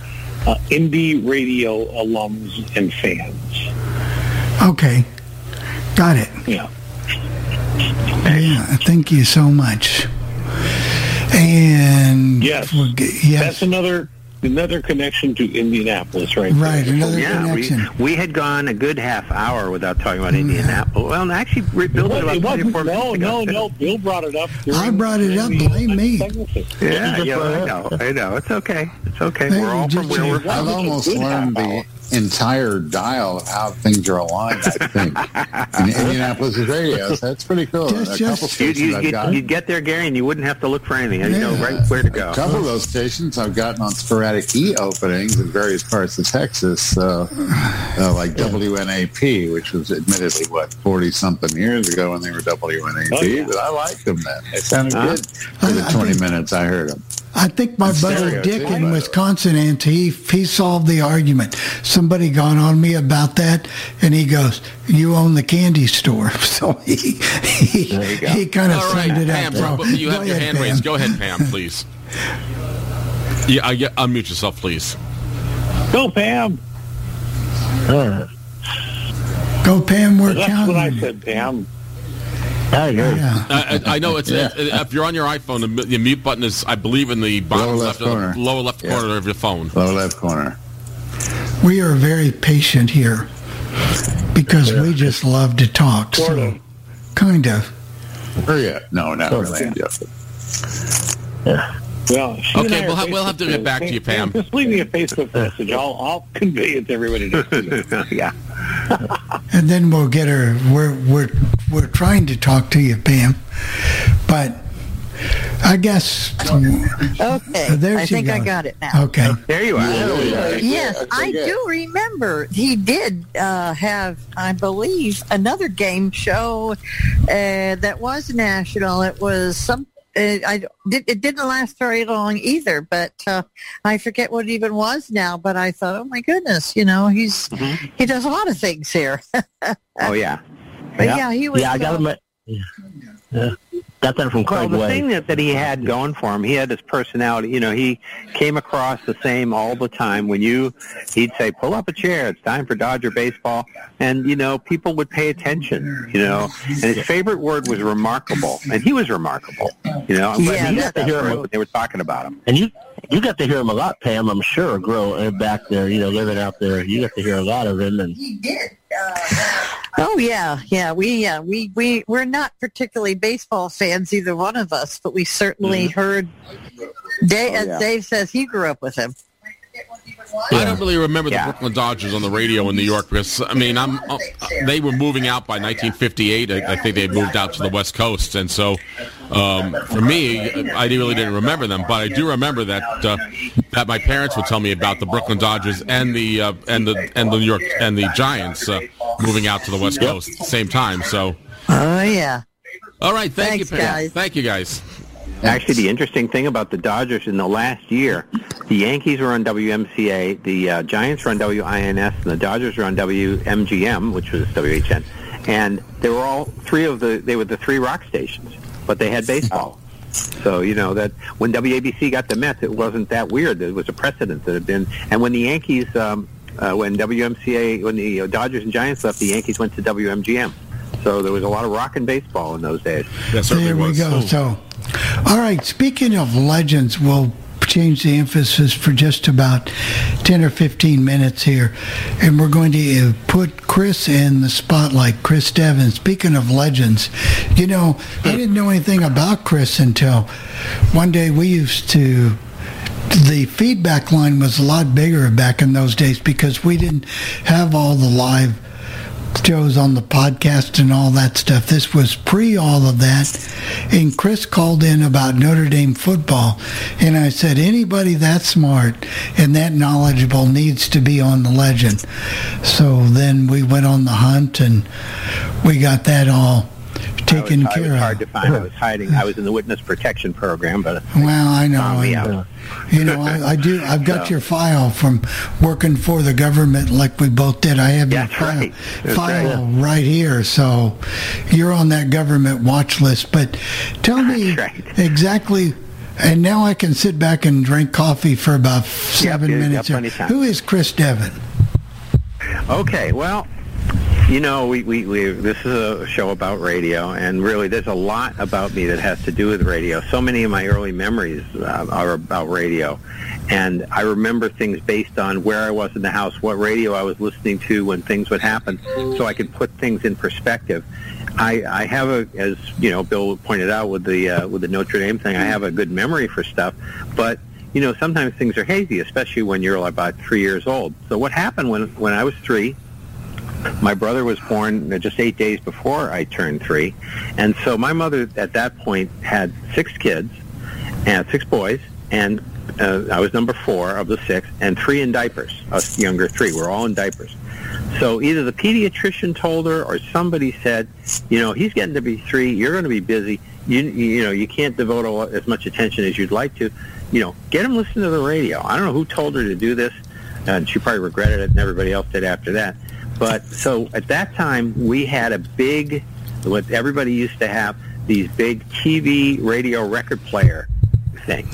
uh, indie radio alums and fans. Okay. Got it. Yeah. Yeah, thank you so much. And Yes, yes, that's another another connection to Indianapolis, right? there. Right, another yeah, connection. We, we had gone a good half hour without talking about mm-hmm. Indianapolis. Well, actually, we built it about It wasn't- 24 no, no, no. Bill brought it up. I brought it up. Blame me. Yeah, yeah, I know, I know. It's okay. It's okay. Hey, We're all from where we're from. I've almost learned the entire dial of how things are aligned, I think. In Indianapolis is radio, so that's pretty cool. Just- a couple stations you, I've get, get there, Gary, and you wouldn't have to look for anything. You know right where to go. A couple of those stations I've gotten on sporadic E openings in various parts of Texas, uh, uh, like WNAP, which was admittedly what forty something years ago when they were WNAP, Oh, yeah. but I liked them then. They sounded Huh? good for the I- I twenty minutes I heard them. I think my And buddy Dick in. Wisconsin, and he he solved the argument. Somebody got on me about that, and he goes, "You own the candy store." So he he, he kind of All right, summed it Pam, up. bro, So, you go have your ahead, hand Pam. raised. Go ahead, Pam, please. Yeah, uh, yeah, unmute yourself, please. Go, Pam. Go, Pam. We're That's counting. what I said, Pam. I agree. I, I I know it's Yeah. if you're on your iPhone, the, the mute button is, I believe, in the bottom Lower left, left of the- corner. lower left Yeah. corner of your phone. Lower left corner. We are very patient here because we just love to talk. So, kind of. Oh, yeah. No, not Sort of, really. yeah. Just- Yeah. Well, she Okay, we'll ha- we'll have to get back to you, Pam. Just leave me a Facebook message. I'll I'll convey it to everybody. Next yeah. And then we'll get her. We're we're we're trying to talk to you, Pam, but I guess. Okay, There I she think I got it now. Okay. There you are. Yes, I do remember he did uh, have, I believe, another game show uh, that was national. It was some. Uh, I it didn't last very long either, but uh, I forget what it even was now. But I thought, oh my goodness, you know, he's he does a lot of things here. Oh yeah. But yeah, he was. Yeah, I got uh, him. At, yeah. Got that from Well, Craig the Way. thing that, that he had going for him, he had his personality. You know, he came across the same all the time. When you, he'd say, "Pull up a chair. It's time for Dodger baseball," and you know, people would pay attention. You know, and his favorite word was remarkable, and he was remarkable. You know, Yeah, he that's got to hear him when they were talking about him. And you you got to hear him a lot, Pam. I'm sure. Grow uh, back there, you know, living out there, you got to hear a lot of him. And He did. Oh yeah, yeah. We yeah we we we're not particularly baseball fans, either one of us, but we certainly heard. Dave, Oh, as yeah. Dave says, he grew up with him. I don't really remember the Brooklyn Dodgers on the radio in New York because I mean I'm uh, they were moving out by 1958. I, I think they moved out to the West Coast, and so um, for me, I really didn't remember them. But I do remember that uh, that my parents would tell me about the Brooklyn Dodgers and the uh, and the and the New York and the Giants uh, moving out to the West Coast at the same time. So Oh yeah. all right, thank Thanks, you, guys. Thank you, guys. Actually, the interesting thing about the Dodgers in the last year, the Yankees were on WMCA, the uh, Giants were on WINS, and the Dodgers were on WMGM, which was WHN. And they were all three of the they were the three rock stations, but they had baseball. So you know that when WABC got the Mets, it wasn't that weird. It was a precedent that had been. And when the Yankees, um, uh, when WMCA, when the uh, Dodgers and Giants left, the Yankees went to WMGM. So there was a lot of rock and baseball in those days. there we go. So, all right. Speaking of legends, we'll change the emphasis for just about 10 or 15 minutes here. And we're going to uh, put Chris in the spotlight. Chris Devon. Speaking of legends, you know, I didn't know anything about Chris until one day we used to the feedback line was a lot bigger back in those days because we didn't have all the live shows on the podcast and all that stuff. This was pre all of that. And Chris called in about Notre Dame football. And I said, anybody that smart and that knowledgeable needs to be on the legend. So then we went on the hunt and we got that all taken was, care of. hard to find. I was hiding. I was in the witness protection program, but Well, I know. Um, I- out. You know, I, I do. I've got So- your file from working for the government, like we both did. I have your file, right. File right. here, so you're on that government watch list. But tell me exactly. And now I can sit back and drink coffee for about seven yeah, minutes. Who is Chris Devon? Okay, well, you know, we, we, we this is a show about radio, and really, there's a lot about me that has to do with radio. So many of my early memories uh, are about radio, and I remember things based on where I was in the house, what radio I was listening to when things would happen, so I could put things in perspective. I, I have a, as you know, Bill pointed out with the uh, with the Notre Dame thing, I have a good memory for stuff, but you know, sometimes things are hazy, especially when you're about three years old. So what happened when when I was three? My brother was born uh, just eight days before I turned three, and so my mother at that point had six kids, and six boys, and uh, I was number four of the six, and three in diapers. Us younger three, we're all in diapers. So either the pediatrician told her, or somebody said, you know, he's getting to be three. You're going to be busy. You you know, you can't devote as much attention as you'd like to. You know, get him listening to the radio. I don't know who told her to do this, and she probably regretted it, and everybody else did after that. But so at that time, we had a big, what everybody used to have, these big TV radio record player thing.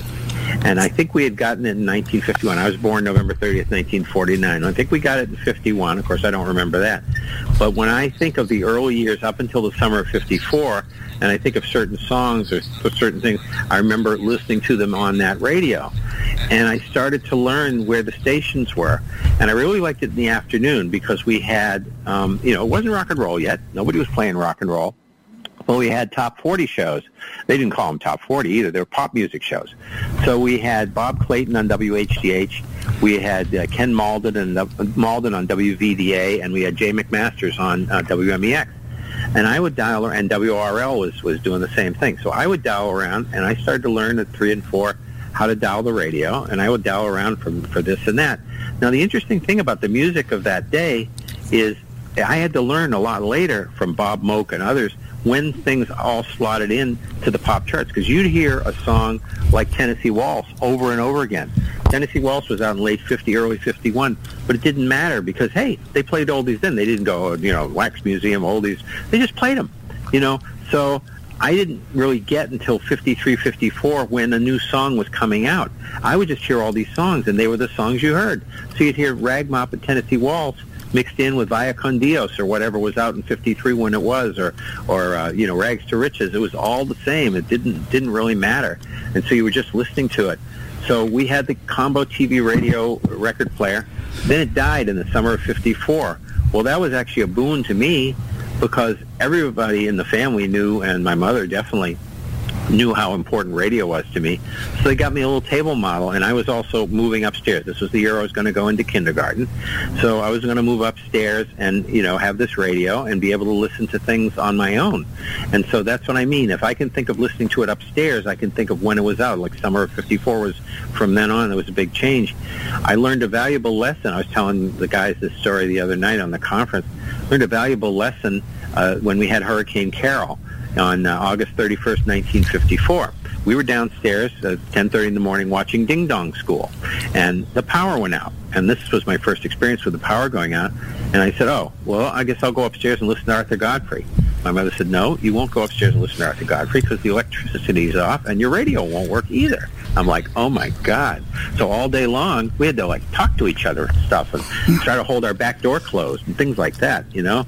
And I think we had gotten it in 1951. I was born November 30th, 1949. I think we got it in 51. Of course, I don't remember that. But when I think of the early years up until the summer of 54, and I think of certain songs or certain things, I remember listening to them on that radio. And I started to learn where the stations were. And I really liked it in the afternoon because we had, um, you know, it wasn't rock and roll yet. Nobody was playing rock and roll. But we had top 40 shows. They didn't call them top 40 either. They were pop music shows. So we had Bob Clayton on WHDH. We had uh, Ken Malden and uh, Malden on WVDA, and we had Jay McMasters on uh, WMEX. And I would dial, and WRL was was doing the same thing. So I would dial around, and I started to learn at three and four how to dial the radio, and I would dial around for for this and that. Now the interesting thing about the music of that day is I had to learn a lot later from Bob Moak and others when things all slotted in to the pop charts because you'd hear a song like Tennessee Waltz over and over again. Tennessee Waltz was out in late 50, early 51, but it didn't matter because, hey, they played oldies then. They didn't go, you know, Wax Museum oldies. They just played them, you know. So I didn't really get until 53, 54 when a new song was coming out. I would just hear all these songs, and they were the songs you heard. So you'd hear Rag Mop and Tennessee Waltz, mixed in with Vaya con Dios or whatever was out in 53 when it was or or uh, you know Rags to Riches. It was all the same. It didn't didn't really matter. And so you were just listening to it. So we had the combo TV radio record player. Then it died in the summer of 54 well that was actually a boon to me because everybody in the family knew and my mother definitely knew how important radio was to me. So they got me a little table model, and I was also moving upstairs. This was the year I was going to go into kindergarten. So I was going to move upstairs and, you know, have this radio and be able to listen to things on my own. And so that's what I mean. If I can think of listening to it upstairs, I can think of when it was out. Like summer of 54 was from then on, it was a big change. I learned a valuable lesson. I was telling the guys this story the other night on the conference. Learned a valuable lesson uh, when we had Hurricane Carol on uh, August 31st, 1954. We were downstairs at 10:30 in the morning watching Ding Dong School, and the power went out. And this was my first experience with the power going out. And I said, "Oh, well, I guess I'll go upstairs and listen to Arthur Godfrey." My mother said, "No, you won't go upstairs and listen to Arthur Godfrey because the electricity's off and your radio won't work either." I'm like, "Oh my god!" So all day long, we had to like talk to each other and stuff, and try to hold our back door closed and things like that, you know.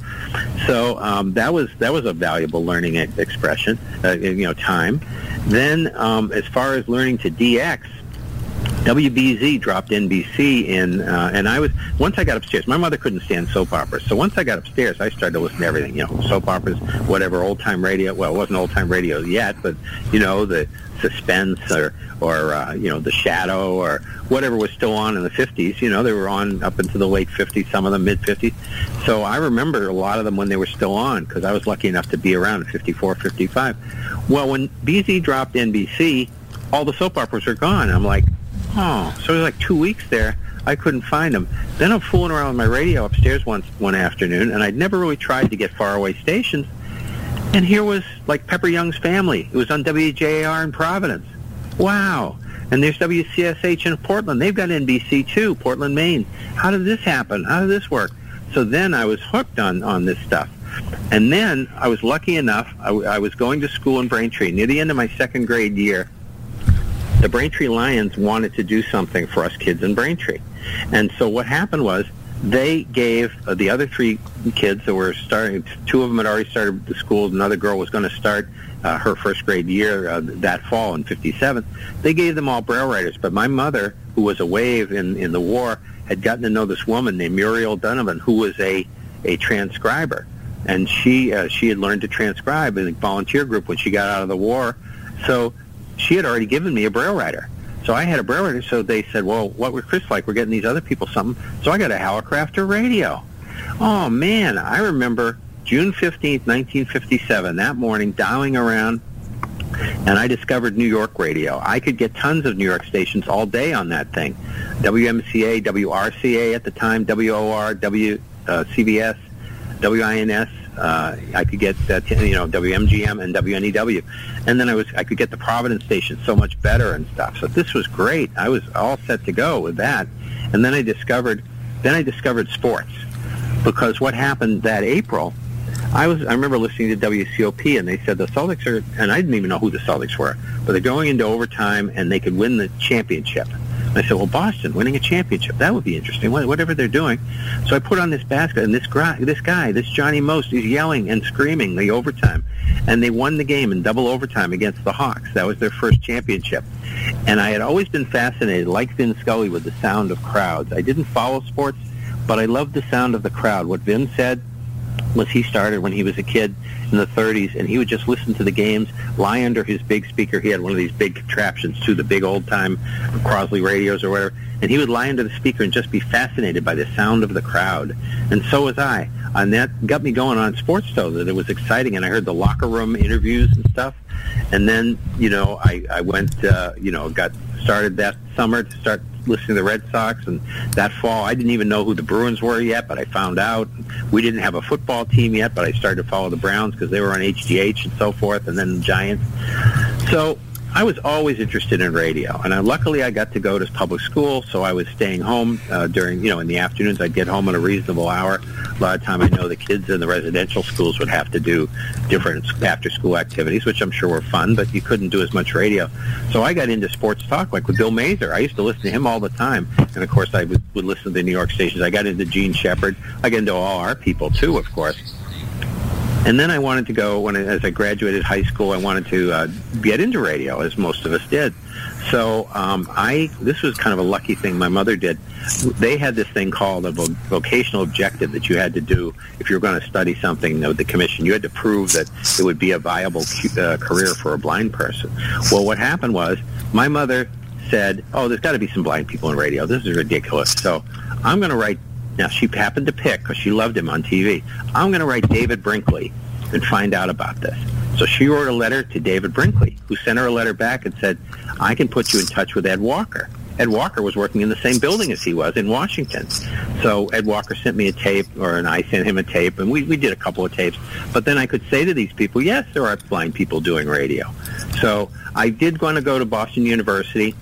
So um, that was that was a valuable learning expression, uh, you know, time. Then, um, as far as learning to DX, WBZ dropped NBC in, uh, and I was once I got upstairs. My mother couldn't stand soap operas, so once I got upstairs, I started to listen to everything. You know, soap operas, whatever, old time radio. Well, it wasn't old time radio yet, but you know, the suspense or or uh, you know, the Shadow or whatever was still on in the 50s. You know, they were on up into the late 50s, some of them mid 50s. So I remember a lot of them when they were still on because I was lucky enough to be around in 54, 55. Well, when BZ dropped NBC, all the soap operas are gone. I'm like, Oh, so it was like two weeks there. I couldn't find them. Then I'm fooling around with my radio upstairs once one afternoon, and I'd never really tried to get faraway stations. And here was like Pepper Young's Family. It was on WJAR in Providence. Wow. And there's WCSH in Portland. They've got NBC too, Portland, Maine. How did this happen? How did this work? So then I was hooked on on this stuff. And then I was lucky enough. I, I was going to school in Braintree near the end of my second grade year the Braintree Lions wanted to do something for us kids in Braintree. And so what happened was they gave uh, the other three kids that were starting, two of them had already started the school, another girl was going to start uh, her first grade year uh, that fall in 57. They gave them all braille writers, but my mother, who was a wave in, in the war, had gotten to know this woman named Muriel Donovan, who was a, a transcriber. And she, uh, she had learned to transcribe in a volunteer group when she got out of the war. So she had already given me a braille writer. So I had a braille writer. So they said, well, what was Chris like? We're getting these other people something. So I got a Hallicrafter radio. Oh, man. I remember June 15th, 1957, that morning, dialing around, and I discovered New York radio. I could get tons of New York stations all day on that thing. WMCA, WRCA at the time, WOR, W, uh, WINS, uh, I could get uh, you know WMGM and WNEW, and then I was I could get the Providence station so much better and stuff. So this was great. I was all set to go with that, and then I discovered then I discovered sports because what happened that April, I was I remember listening to WCOP and they said the Celtics are and I didn't even know who the Celtics were, but they're going into overtime and they could win the championship. I said, well, Boston winning a championship that would be interesting. Whatever they're doing. So I put on this basket and this guy, this guy, this Johnny Most, is yelling and screaming the overtime, and they won the game in double overtime against the Hawks. That was their first championship. And I had always been fascinated, like Vin Scully, with the sound of crowds. I didn't follow sports, but I loved the sound of the crowd. What Vin said was he started when he was a kid in the 30s, and he would just listen to the games, lie under his big speaker. He had one of these big contraptions, too, the big old-time Crosley radios or whatever, and he would lie under the speaker and just be fascinated by the sound of the crowd. And so was I. And that got me going on sports, though, that it was exciting, and I heard the locker room interviews and stuff. And then, you know, I, I went, uh, you know, got started that summer to start listening to the Red Sox, and that fall I didn't even know who the Bruins were yet, but I found out. We didn't have a football team yet, but I started to follow the Browns because they were on HDH and so forth, and then the Giants. So I was always interested in radio, and I, luckily I got to go to public school, so I was staying home uh, during, you know, in the afternoons. I'd get home at a reasonable hour. A lot of time I know the kids in the residential schools would have to do different after-school activities, which I'm sure were fun, but you couldn't do as much radio. So I got into sports talk, like with Bill Mazer. I used to listen to him all the time, and of course I would, would listen to the New York stations. I got into Jean Shepherd. I got into all our people too, of course. And then I wanted to go when, as I graduated high school, I wanted to uh, get into radio, as most of us did. So um, I, this was kind of a lucky thing my mother did. They had this thing called a vo- vocational objective that you had to do if you were going to study something with the commission. You had to prove that it would be a viable uh, career for a blind person. Well, what happened was my mother said, "Oh, there's got to be some blind people in radio. This is ridiculous." So I'm going to write now, she happened to pick, because she loved him on TV, I'm going to write David Brinkley and find out about this. So she wrote a letter to David Brinkley, who sent her a letter back and said, I can put you in touch with Ed Walker. Ed Walker was working in the same building as he was in Washington. So Ed Walker sent me a tape, or and I sent him a tape, and we, we did a couple of tapes. But then I could say to these people, yes, there are blind people doing radio. So I did want to go to Boston University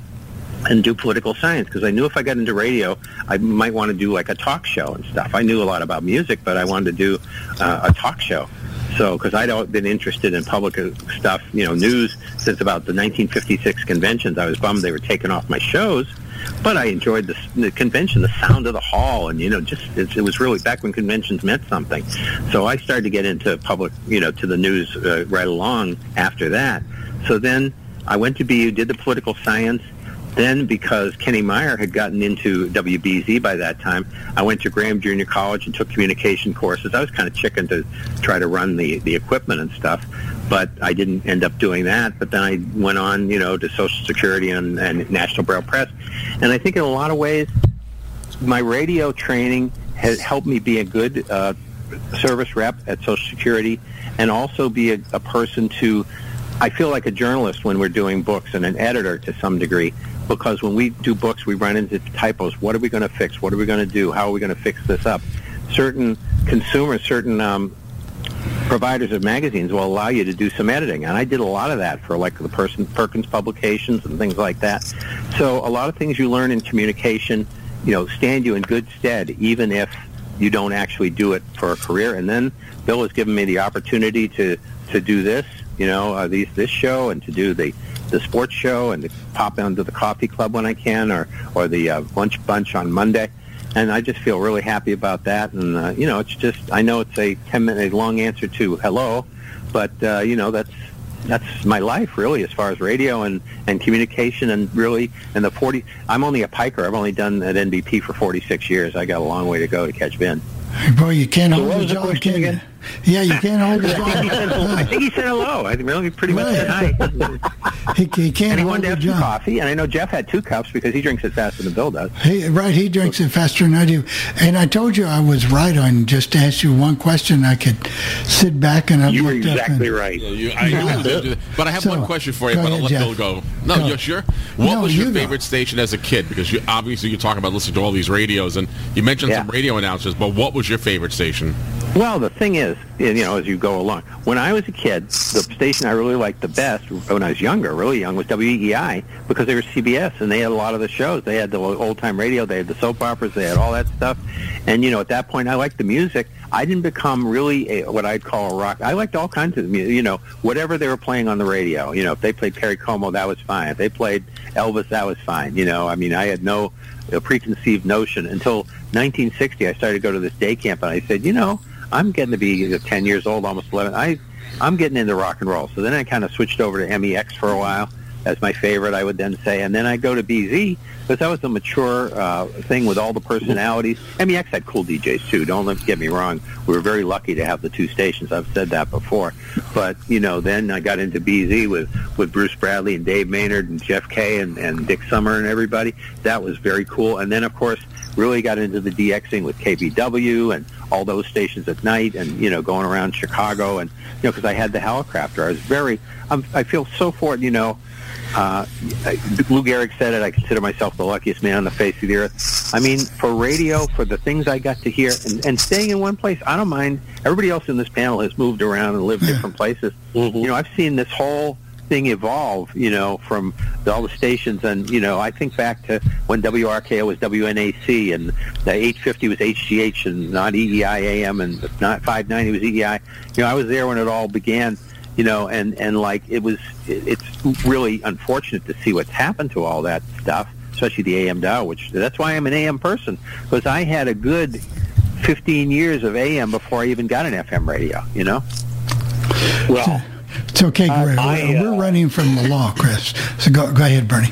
and do political science because I knew if I got into radio, I might want to do like a talk show and stuff. I knew a lot about music, but I wanted to do uh, a talk show. So, because I'd been interested in public uh, stuff, you know, news since about the 1956 conventions. I was bummed they were taking off my shows, but I enjoyed the, the convention, the sound of the hall, and you know, just it, it was really back when conventions meant something. So I started to get into public, you know, to the news uh, right along after that. So then I went to BU, did the political science then, because Kenny Meyer had gotten into WBZ by that time, I went to Graham Junior College and took communication courses. I was kind of chicken to try to run the, the equipment and stuff, but I didn't end up doing that. But then I went on, you know, to Social Security and, and National Braille Press. And I think in a lot of ways, my radio training has helped me be a good uh, service rep at Social Security and also be a, a person to I feel like a journalist when we're doing books and an editor to some degree because when we do books, we run into typos. What are we going to fix? What are we going to do? How are we going to fix this up? Certain consumers, certain um, providers of magazines will allow you to do some editing, and I did a lot of that for like the person Perkins publications and things like that. So a lot of things you learn in communication, you know, stand you in good stead, even if you don't actually do it for a career. And then Bill has given me the opportunity to to do this, you know, uh, these this show and to do the the sports show and to pop into the coffee club when I can, or or the uh, lunch bunch on Monday. And I just feel really happy about that. And uh, you know, it's just I know it's a ten minute long answer to hello, but uh, you know that's that's my life really as far as radio and and communication and really and the 40 I'm only a piker I've only done at NBP for 46 years I got a long way to go to catch Vin boy you can't So hold what the was the job can you? Again? yeah you can't hold the I think, he said, job I think he said hello. I really pretty much said hi. he, he can't and he hold wanted to have some coffee, and I know Jeff had two cups because he drinks it faster than Bill does. He, right, he drinks it faster than I do. And I told you I was right on just to ask you one question. I could sit back and I've You were looked up exactly and- right. You, I Yeah. knew. But I have So, one question for you, go but I'll let Jeff. Bill go. No, Go. you're sure? What No, was your you go. favorite station as a kid? Because you obviously you talk about listening to all these radios, and you mentioned some radio announcers, but what was your favorite station? Well, the thing is, you know, as you go along, when I was a kid, the station I really liked the best when I was younger, really young, was WEEI because they were CBS and they had a lot of the shows. They had the old time radio, they had the soap operas, they had all that stuff. And you know, at that point, I liked the music. I didn't become really a, what I'd call a rock. I liked all kinds of music, you know, whatever they were playing on the radio. You know, if they played Perry Como, that was fine. If they played Elvis, that was fine. You know, I mean, I had no a preconceived notion until 1960. I started to go to this day camp, and I said, you know, I'm getting to be 10 years old, almost 11. I, I'm getting into rock and roll. So then I kind of switched over to MEX for a while as my favorite, I would then say, and then I go to BZ because that was a mature uh, thing with all the personalities. MEX had cool DJs too. Don't get me wrong. We were very lucky to have the two stations. I've said that before. But you know, then I got into BZ with with Bruce Bradley and Dave Maynard and Jeff Kay and, and Dick Summer and everybody. That was very cool. And then of course really got into the DXing with KBW and all those stations at night and you know going around Chicago and you know because I had the Hallicrafter. I was very I'm, I feel so fortunate. You know uh, Lou Gehrig said it. I consider myself the luckiest man on the face of the earth. I mean, for radio, for the things I got to hear, and, and staying in one place, I don't mind. Everybody else in this panel has moved around and lived different places. Mm-hmm. You know, I've seen this whole thing evolve, you know, from all the stations. And, you know, I think back to when WRKO was WNAC and the 850 was HDH and not EEI AM and not 590 was EEI. You know, I was there when it all began you know, and and like it was, it's really unfortunate to see what's happened to all that stuff, especially the AM dial. Which that's why I'm an AM person because I had a good 15 years of AM before I even got an FM radio. You know. Well, it's okay, Greg. I, we're, we're running from the law, Chris. So go go ahead, Bernie.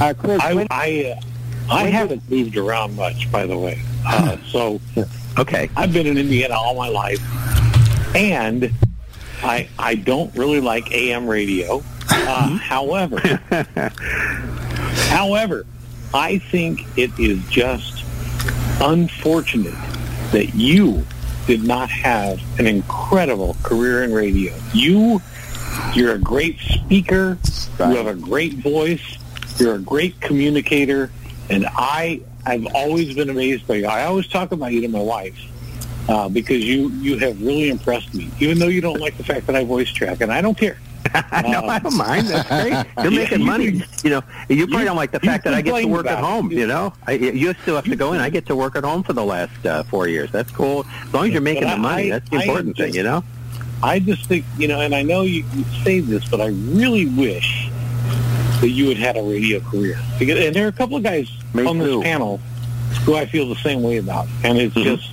Uh, Chris, I I, uh, I haven't moved around much, by the way. Uh, so okay, I've been in Indiana all my life, and I I don't really like AM radio. Uh, however, however, I think it is just unfortunate that you did not have an incredible career in radio. You you're a great speaker. You have a great voice. You're a great communicator, and I I've always been amazed by you. I always talk about you to my wife uh, because you you have really impressed me. Even though you don't like the fact that I voice track, and I don't care. no, I don't mind. That's great. You're making money. You know, you probably don't like the fact that I get to work at home. You know, I, you still have to go in. I get to work at home for the last uh, four years. That's cool. As long as you're making the money, that's the important thing. You know. I just think you know, and I know you, you say this, but I really wish that you had had a radio career. Because, and there are a couple of guys on this panel who I feel the same way about, and it's just.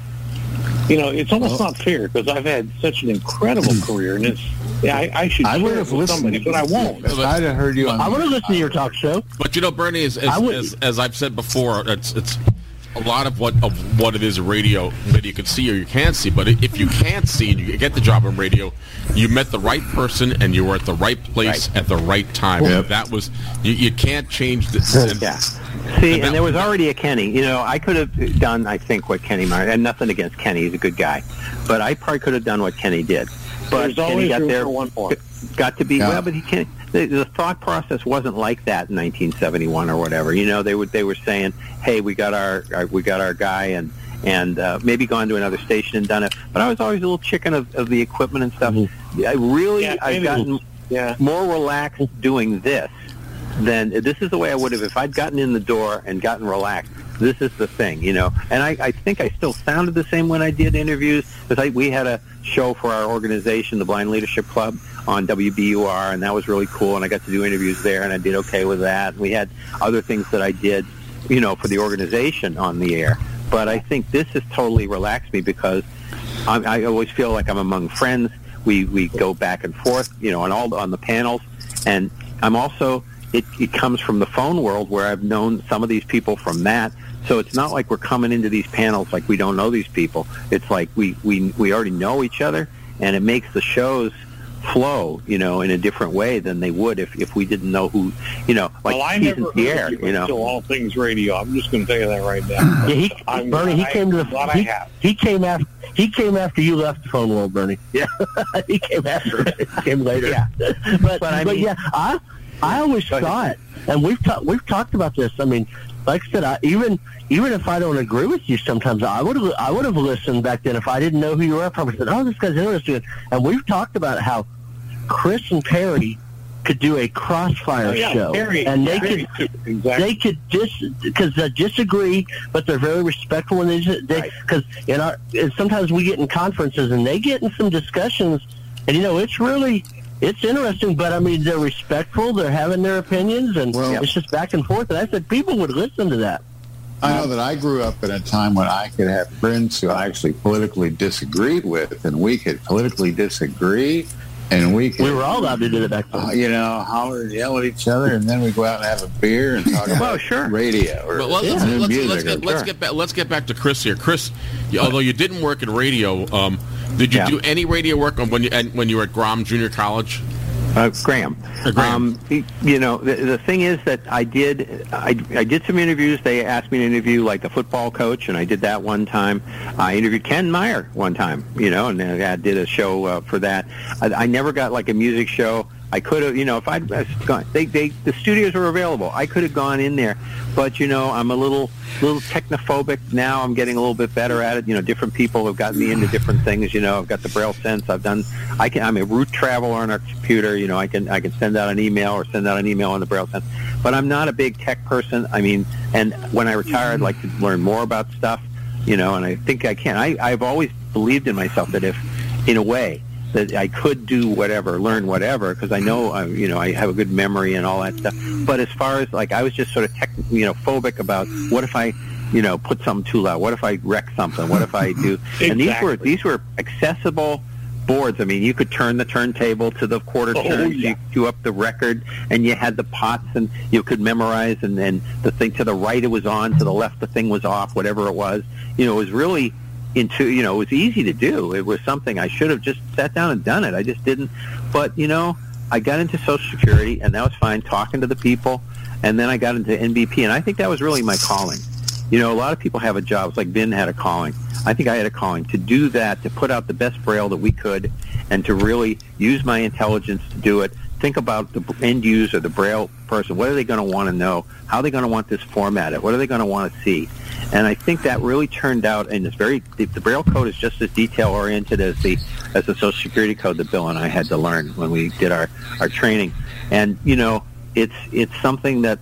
You know, it's almost not fair because I've had such an incredible career, and it's yeah, I, I should I would have with listened. somebody, but I won't. If I'd have heard you on. I want to listen to your talk show. But you know, Bernie, as I as, would- as, as I've said before, it's it's a lot of what of what it is radio that you can see or you can't see. But if you can't see and you get the job in radio, you met the right person and you were at the right place at the right time. Yep. That was you, you can't change the. and- yeah. See, and there was already a Kenny. You know, I could have done, I think, what Kenny Meyer, and nothing against Kenny, he's a good guy, but I probably could have done what Kenny did. But There's Kenny always got room there, for one more. got to be Yeah. well, but he can't. The, the thought process wasn't like that in 1971 or whatever. You know, they would they were saying, "Hey, we got our, our we got our guy," and and uh, maybe gone to another station and done it. But I was always a little chicken of, of the equipment and stuff. I really, Yeah, I've gotten Yeah. more relaxed doing this than this is the way I would have if I'd gotten in the door and gotten relaxed. This is the thing, you know. And I, I think I still sounded the same when I did interviews because we had a show for our organization, the Blind Leadership Club, on WBUR, and that was really cool. And I got to do interviews there, and I did okay with that. We had other things that I did, you know, for the organization on the air. But I think this has totally relaxed me because I, I always feel like I'm among friends. We we go back and forth, you know, on all on the panels, and I'm also it, it comes from the phone world where I've known some of these people from that. So it's not like we're coming into these panels like we don't know these people. It's like we we we already know each other, and it makes the shows flow, you know, in a different way than they would if if we didn't know who, you know, like well, I he's never in Pierre, heard you you know. all things radio. I'm just going to tell you that right now. Yeah, he, I'm Bernie, he I- came to the glad he, he came after he came after you left the phone world, Bernie. Yeah, he came after he came later. Yeah. but But I but mean- yeah, I I always thought, and we've talked we've talked about this. I mean, like I said, I, even even if I don't agree with you, sometimes I would have I would have listened back then if I didn't know who you were. I probably said, "Oh, this guy's interesting." And we've talked about how Chris and Perry could do a crossfire Oh, yeah, show, very- and they very could. Exactly. they could dis because they disagree, but they're very respectful when they they because in our sometimes we get in conferences and they get in some discussions, and you know it's really. It's interesting, but I mean, they're respectful. They're having their opinions, and it's just back and forth. And I said people would listen to that. I know that I grew up in a time when I could have friends who I actually politically disagreed with, and we could politically disagree, and we could, We were all allowed to do that back uh, you know, holler and yell at each other, and then we go out and have a beer and talk about sure. radio or But let's, let's, new let's, music. let's, get, let's get back. Let's get back to Chris here. Chris, although you didn't work in radio, um, did you Yeah. do any radio work when you when you were at Grom Junior College? Uh, Graham. Um, you know, the, the thing is that I did, I, I did some interviews. They asked me to interview like the football coach, and I did that one time. I interviewed Ken Meyer one time, you know, and I did a show uh, for that. I, I never got like a music show. I could have, you know, if I'd uh, gone, they, they, the studios were available. I could have gone in there, but you know, I'm a little, little technophobic now. I'm getting a little bit better at it. You know, different people have gotten me into different things. You know, I've got the Braille sense. I've done, I can, I'm a route traveler on our computer. You know, I can, I can send out an email or send out an email on the Braille sense. But I'm not a big tech person. I mean, and when I retire, I'd like to learn more about stuff. You know, and I think I can. I, I've always believed in myself that if, in a way, that I could do whatever, learn whatever, because I know, I, you know, I have a good memory and all that stuff. But as far as like, I was just sort of tech, you know, phobic about what if I, you know, put something too loud? What if I wreck something? What if I do? And these were these were accessible boards. I mean, you could turn the turntable to the quarter Oh, turn, yeah. you do up the record, and you had the pots, and you could memorize. And then the thing to the right it was on, to the left the thing was off, whatever it was. You know, it was really into you know it was easy to do. It was something I should have just sat down and done it. I just didn't. But you know, I got into Social Security, and that was fine. Talking to the people, and then I got into NBP, and I think that was really my calling. You know, a lot of people have a job. It's like Vin had a calling. I think I had a calling to do that, to put out the best braille that we could, and to really use my intelligence to do it. Think about the end user, the braille person. What are they going to want to know? How are they going to want this formatted? What are they going to want to see? And I think that really turned out, and it's very the, the Braille code is just as detail oriented as the as the Social Security code that Bill and I had to learn when we did our our training. And you know, it's it's something that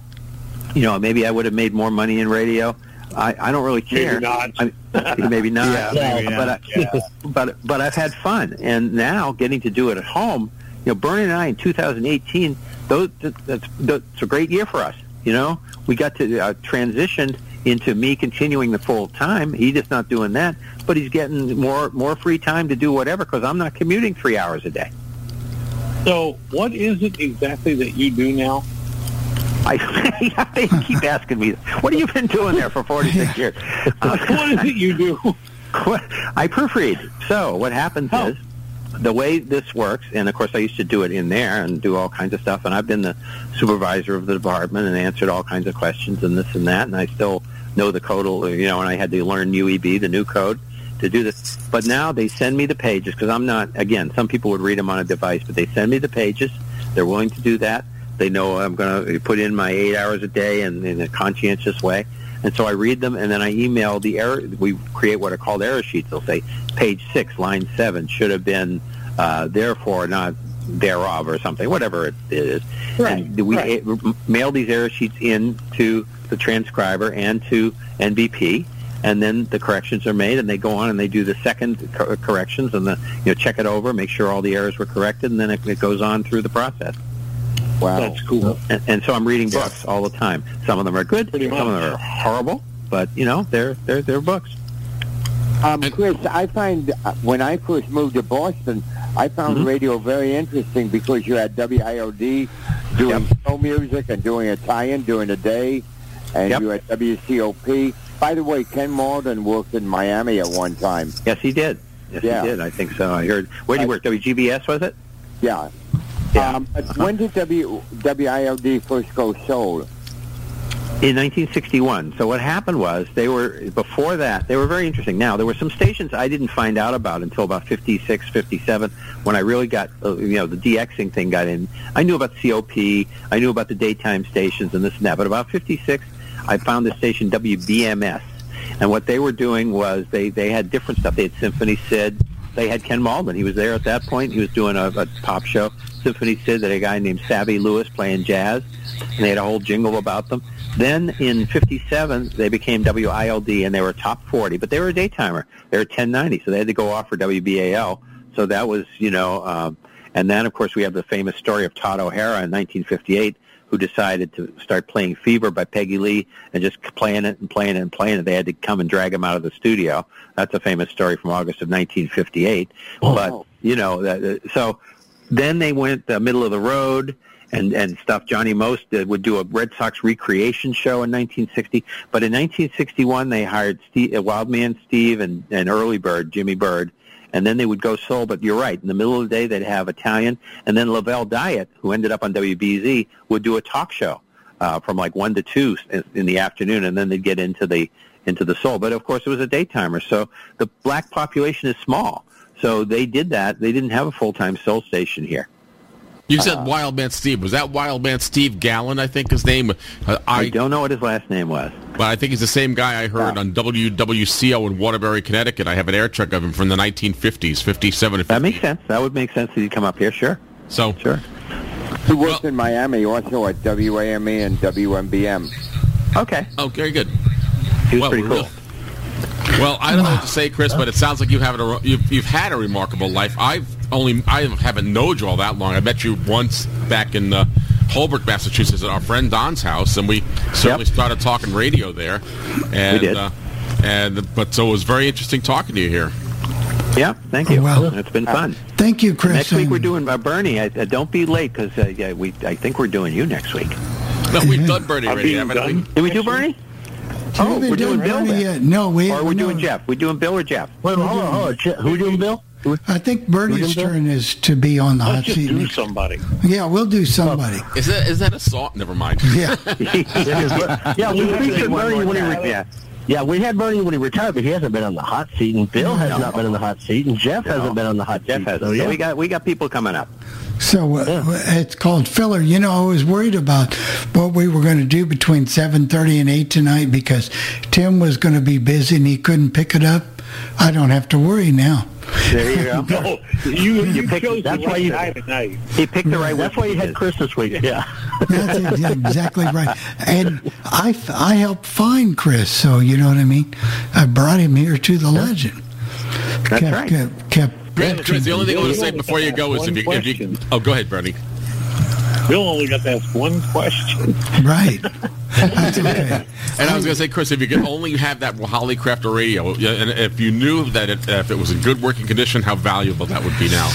you know maybe I would have made more money in radio. I, I don't really care. Maybe not. I, maybe not. Yeah, maybe but not. I, Yeah. but but I've had fun, and now getting to do it at home. You know, Bernie and I in 2018, those that's that's a great year for us. You know, we got to uh, transition into me continuing the full time. He's just not doing that, but he's getting more more free time to do whatever because I'm not commuting three hours a day. So, what is it exactly that you do now? I they keep asking me, "What have you been doing there for 46 years?" Uh, what is it you do? I proofread. So what happens is the way this works, and of course I used to do it in there and do all kinds of stuff, and I've been the supervisor of the department and answered all kinds of questions and this and that, and I still know the code, you know, and I had to learn UEB, the new code, to do this. But now they send me the pages because I'm not, again, some people would read them on a device, but they send me the pages. They're willing to do that. They know I'm going to put in my eight hours a day and in a conscientious way. And so I read them, and then I email the error. We create what are called error sheets. They'll say page six, line seven should have been uh, therefore, not thereof, or something, whatever it is. Right, And we right. mail these error sheets in to the transcriber and to NBP, and then the corrections are made, and they go on and they do the second cor- corrections, and the you know check it over, make sure all the errors were corrected, and then it, it goes on through the process. Wow, that's cool. And, and so I'm reading books all the time. Some of them are good, Pretty some of them are horrible, but you know they're they're they're books. Um, Chris, I find uh, when I first moved to Boston, I found Mm-hmm. radio very interesting because you had WIOD doing show music and doing Italian during the day, and you had WCOP. By the way, Ken Malden worked in Miami at one time. Yes, he did. Yes, Yeah. he did. I think so. I heard. Where did he work? WGBS was it? Yeah. Um, but when did w, WIOD first go sold? In 1961. So what happened was they were before that they were very interesting. Now there were some stations I didn't find out about until about 56, 57 when I really got uh, you know the DXing thing got in. I knew about COP, I knew about the daytime stations and this and that. But about 56, I found the station WBMS, and what they were doing was they they had different stuff. They had Symphony Sid. They had Ken Malden. He was there at that point. He was doing a, a pop show. Symphony Sid, that a guy named Savvy Lewis playing jazz, and they had a whole jingle about them. Then in 57, they became WILD, and they were top 40, but they were a daytimer. They were 1090, so they had to go off for WBAL. So that was, you know, um, and then, of course, we have the famous story of Todd O'Hara in 1958, who decided to start playing Fever by Peggy Lee and just playing it and playing it and playing it. They had to come and drag him out of the studio. That's a famous story from August of 1958. Oh. But, you know, that, so then they went the middle of the road and, and stuff. Johnny Most did, would do a Red Sox recreation show in 1960. But in 1961, they hired Steve, uh, Wildman Steve and, and Early Bird, Jimmy Bird, and then they would go soul. But you're right. In the middle of the day, they'd have Italian, and then Lavelle Diet, who ended up on WBZ, would do a talk show uh, from like one to two in, in the afternoon, and then they'd get into the into the soul. But of course, it was a daytimer, so the black population is small. So they did that. They didn't have a full time soul station here. You said Wild Man Steve. Was that Wild Man Steve Gallon? I think his name. Uh, I, don't know what his last name was, but I think he's the same guy I heard on WWCO in Waterbury, Connecticut. I have an air check of him from the 1950s, 57. and 50. That makes sense. That would make sense that he'd come up here. Sure. So sure. He worked in Miami You also at WAME and WMBM. Okay. Oh, very good. He was well, pretty cool. Well, I don't know what to say, Chris, but it sounds like you have a, you've, you've had a remarkable life. I've only I haven't known you all that long. I met you once back in uh, Holbrook, Massachusetts, at our friend Don's house, and we certainly Yep. started talking radio there. And, did. Uh, and but so it was very interesting talking to you here. Yeah. Thank you. Well, it's been fun. Thank you, Chris. Next week we're doing uh, Bernie. I, uh, don't be late because uh, yeah, we I think we're doing you next week. No, we've done Bernie already, haven't done? we? Did we do Bernie? Oh, we're doing Bill yet. No, we Or we're no. doing Jeff. We're doing Bill or Jeff. Wait, hold on, hold on. Who doing Bill? I think Bernie's turn is to be on the hot Let's just seat. do somebody. Yeah, we'll do somebody. Is that is that a song? Never mind. Yeah. yeah, we featured One Bernie when he time, re- yeah. yeah, we had Bernie when he retired, but he hasn't been on the hot seat, and Bill has No. not been on the hot seat, and Jeff hasn't been on the hot Jeff seat. has. So, So yeah. we got we got people coming up. So uh, it's called filler. You know, I was worried about what we were going to do between 7:30 and 8 tonight because Tim was going to be busy and he couldn't pick it up. I don't have to worry now. There you go. No, you, you picked- chose that's the why right you- guy tonight. He picked the right That's why you had Chris this week. Yeah. That's ex- exactly right. And I, I helped find Chris, so you know what I mean. I brought him here to the legend. That's kept, right. Kept, kept Chris, Chris, the only thing I want to say before you go is if you, if you oh go ahead, Bernie. Bill only got to ask one question. right. And I was going to say, Chris, if you could only have that Hallicrafter radio, and if you knew that it, if it was in good working condition, how valuable that would be now.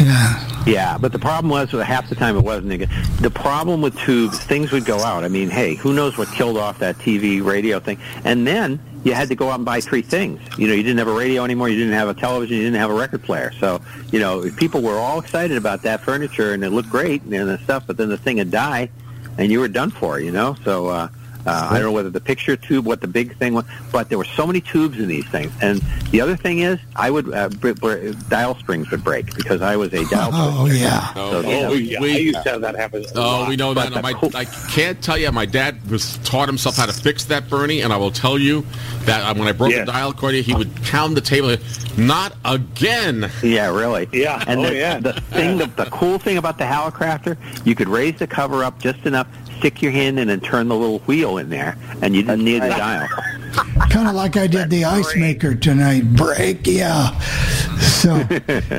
Yeah. Yeah, but the problem was that half the time it wasn't. The problem with tubes, things would go out. I mean, hey, who knows what killed off that TV radio thing? And then you had to go out and buy three things. You know, you didn't have a radio anymore. You didn't have a television. You didn't have a record player. So, you know, people were all excited about that furniture and it looked great and the stuff. But then the thing would die, and you were done for. You know, so. uh uh, I don't know whether the picture tube, what the big thing was, but there were so many tubes in these things. And the other thing is, I would uh, br- br- dial springs would break because I was a dial. Oh, yeah. Oh, So, you know, yeah, we- I used to have that happen. Oh, lot. we know that. But the My, cool- I can't tell you. My dad was taught himself how to fix that, Bernie, and I will tell you that uh, when I broke Yes. the dial cord, he would pound the table. Not again. Yeah, really. Yeah. And Oh, the, yeah. the thing, the, the cool thing about the Hallicrafter, you could raise the cover up just enough, stick your hand in, and turn the little wheel in there, and you didn't need the dial. Kind of like I did the ice maker tonight. Break, yeah. So,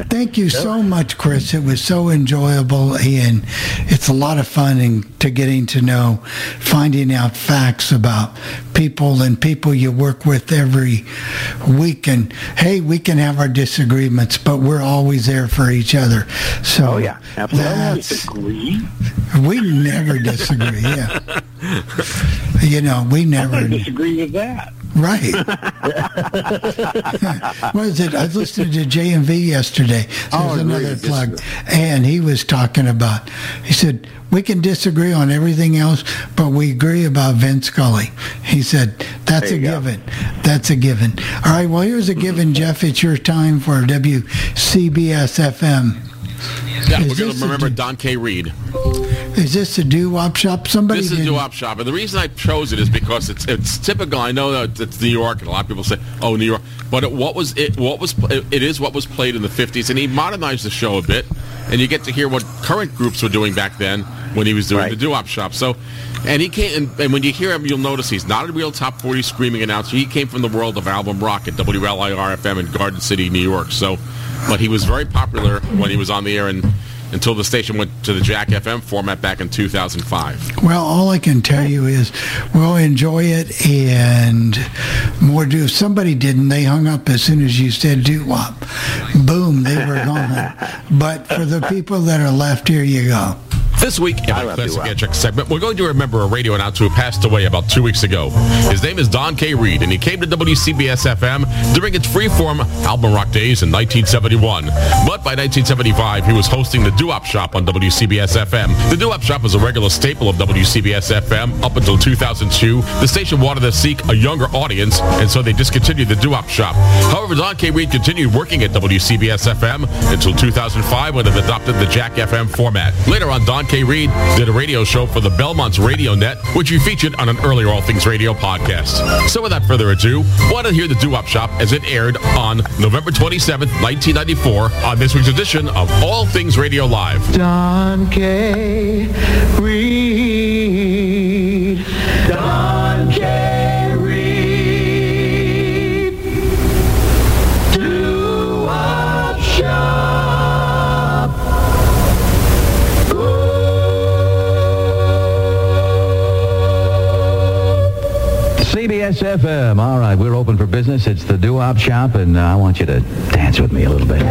thank you so much, Chris. It was so enjoyable, and it's a lot of fun in, to getting to know, finding out facts about people and people you work with every week. And hey, we can have our disagreements, but we're always there for each other. So, Oh, yeah, absolutely. we never disagree. Yeah, you know, we never. disagree with that. Right. what is it? I was listening to JMV yesterday. There's Oh, another plug. And he was talking about, he said, we can disagree on everything else, but we agree about Vin Scully. He said, that's a go. given. That's a given. All right, well, here's a given, Jeff. It's your time for WCBS FM. Yeah, Is we're going to remember d- Don K. Reed. Is this a doo-wop shop? Somebody This is a didn't- doo-wop shop, and the reason I chose it is because it's it's typical. I know that it's New York, and a lot of people say, "Oh, New York," but it, what was it? What was it, it is what was played in the '50s, and he modernized the show a bit, and you get to hear what current groups were doing back then when he was doing the doo-wop shop. So, and he came, and, and when you hear him, you'll notice he's not a real top 40 screaming announcer. He came from the world of album rock at WLIR FM in Garden City, New York. So, but he was very popular when he was on the air and. Until the station went to the Jack FM format back in 2005. Well, all I can tell you is we'll enjoy it and more do. If somebody didn't, they hung up as soon as you said doo-wop. Boom, they were gone. but for the people that are left, here you go. This week in our Classic Edge segment, we're going to remember a radio announcer who passed away about two weeks ago. His name is Don K. Reed, and he came to WCBS FM during its freeform album rock days in 1971. But by 1975, he was hosting the Doo-Wop Shop on WCBS FM. The Doo-Wop Shop was a regular staple of WCBS FM up until 2002. The station wanted to seek a younger audience, and so they discontinued the Doo-Wop Shop. However, Don K. Reed continued working at WCBS FM until 2005 when it adopted the Jack FM format. Later on, Don K. Reed did a radio show for the Belmont's Radio Net, which he featured on an earlier All Things Radio podcast. So without further ado, want to hear the Doo-Wop Shop as it aired on November 27th, 1994 on this week's edition of All Things Radio Live. Don K. Reed. Don CBS FM. All right, we're open for business. It's the Doo-Wop Shop, and uh, I want you to dance with me a little bit.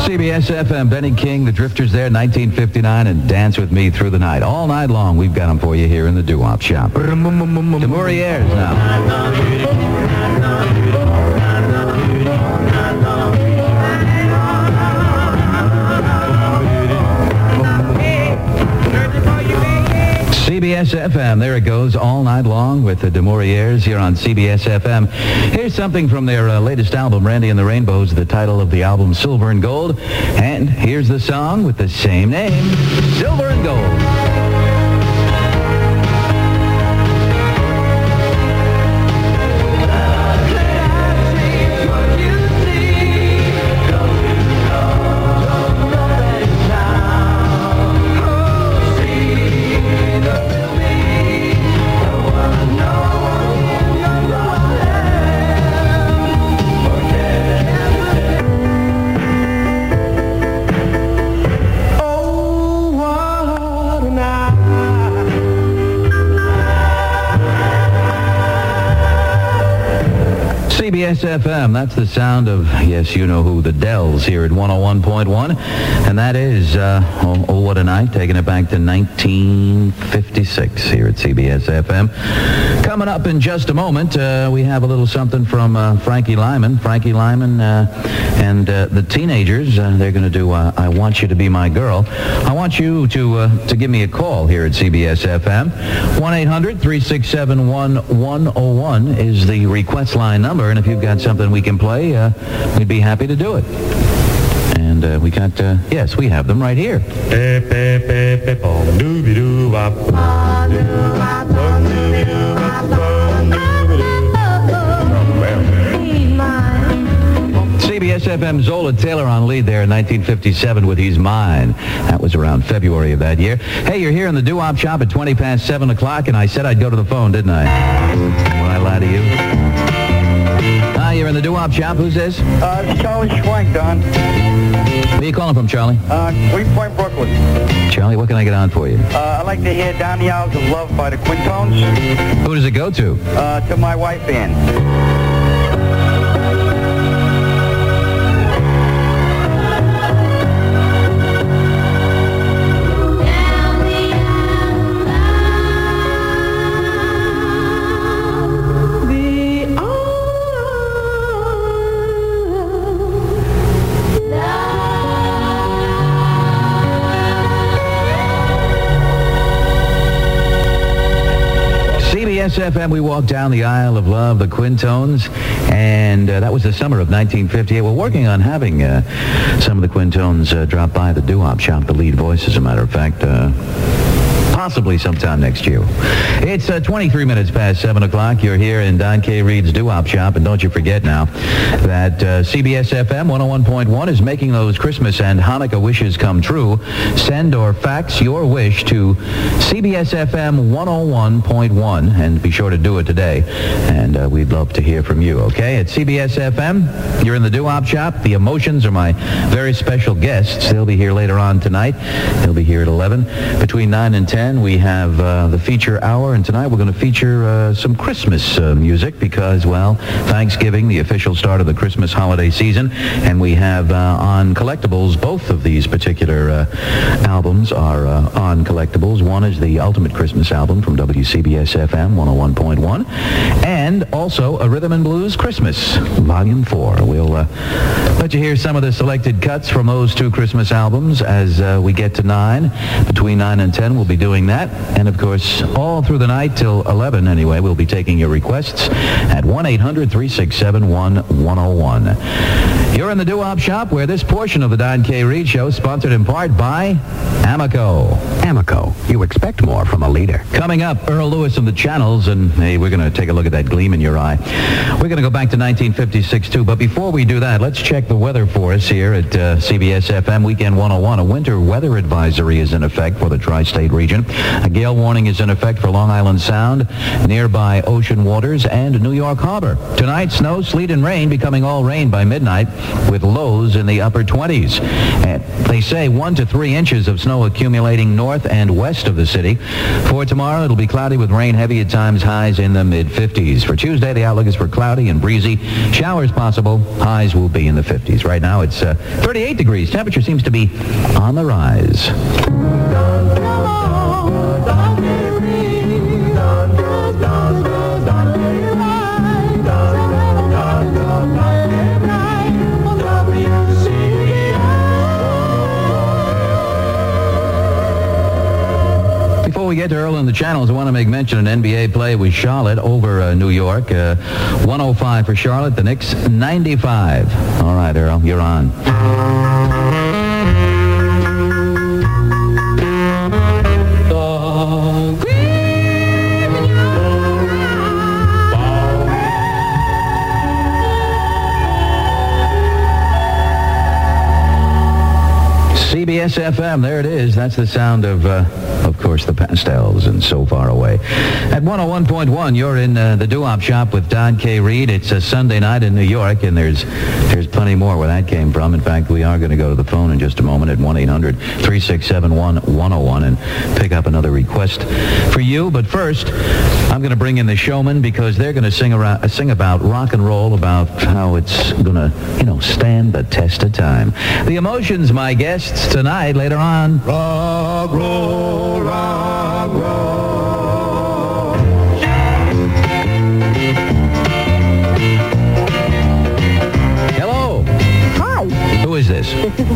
CBS FM, Benny King, The Drifters there, 1959, and Dance With Me Through the Night. All night long, we've got them for you here in the Doo-Wop Shop. The Mourieres now. CBS FM. There it goes all night long with the Demoriers here on CBS FM. Here's something from their uh, latest album, Randy and the Rainbows, the title of the album, Silver and Gold. And here's the song with the same name, Silver and Gold. CBS FM, that's the sound of, yes, you know who, the Dells here at 101.1. And that is, uh, oh, oh, what a night, taking it back to 1956 here at CBS FM. Coming up in just a moment, uh, we have a little something from uh, Frankie Lymon. Frankie Lymon uh, and uh, the teenagers, uh, they're going to do I Want You to Be My Girl. I want you to, to give me a call here at CBS FM. 1-800-367-1101 is the request line number. And if you've got something we can play, we'd be happy to do it. And uh, we got, uh, yes, we have them right here. FM Zola Taylor on lead there in 1957 with He's Mine. That was around February of that year. Hey, you're here in the doo-wop shop at 20 past 7 o'clock, and I said I'd go to the phone, didn't I? When I lie to you. Hi, you're in the doo-wop shop. Who's this? Uh, it's Charlie Schwank, Don. Where are you calling from, Charlie? Uh, Greenpoint, Brooklyn. Charlie, what can I get on for you? Uh, I'd like to hear Down the Aisles of Love by the Quintones. Who does it go to? Uh, to my wife, Ann. CBS FM, we walked down the aisle of love, the Quintones, and uh, that was the summer of 1958. We're working on having uh, some of the Quintones uh, drop by the doo-wop shop, the lead voice, as a matter of fact. Possibly sometime next year. It's uh, 23 minutes past 7 o'clock. You're here in Don K. Reed's Doo-Wop Shop, and don't you forget now that uh, CBS FM 101.1 is making those Christmas and Hanukkah wishes come true. Send or fax your wish to CBS FM 101.1, and be sure to do it today. And uh, we'd love to hear from you, okay? At CBS FM, you're in the Doo-Wop Shop. The Emotions are my very special guests. They'll be here later on tonight. They'll be here at 11. Between 9 and 10, we have uh, the feature hour, and tonight we're going to feature uh, some Christmas uh, music because, well, Thanksgiving, the official start of the Christmas holiday season, and we have uh, on collectibles, both of these particular uh, albums are uh, on collectibles. One is the Ultimate Christmas album from WCBS FM 101.1, and also a Rhythm and Blues Christmas, Volume 4. We'll let you hear some of the selected cuts from those two Christmas albums as we get to 9. Between 9 and 10, we'll be doing that. And of course, all through the night till 11 anyway, we'll be taking your requests at 1-800-367-1101. You're in the Doo-Wop Shop where this portion of the Don K. Reed Show sponsored in part by Amoco. Amoco. You expect more from a leader. Coming up, Earl Lewis and the Channels, and hey, we're going to take a look at that gleam in your eye. We're going to go back to 1956 too, but before we do that, let's check the weather for us here at uh, CBS FM Weekend 101. A winter weather advisory is in effect for the tri-state region. A gale warning is in effect for Long Island Sound, nearby ocean waters, and New York Harbor. Tonight, snow, sleet, and rain becoming all rain by midnight with lows in the upper 20s. And they say one to three inches of snow accumulating north and west of the city. For tomorrow, it'll be cloudy with rain heavy at times, highs in the mid-50s. For Tuesday, the outlook is for cloudy and breezy. Showers possible. Highs will be in the 50s. Right now, it's uh, 38 degrees. Temperature seems to be on the rise. Before we get to Earl and the Channels, I want to make mention an NBA play with Charlotte over uh, New York. Uh, 105 for Charlotte, the Knicks 95. All right, Earl, you're on. CBS FM, there it is. That's the sound of, uh, of course, the pastels and so far away. At 101.1, you're in uh, the Doo-Wop Shop with Don K. Reed. It's a Sunday night in New York, and there's there's plenty more where that came from. In fact, we are going to go to the phone in just a moment at 1-800-367-1101 and pick up another request for you. But first, I'm going to bring in the showmen because they're going to sing, around, sing about rock and roll, about how it's going to, you know, stand the test of time. The Emotions, my guests tonight, later on.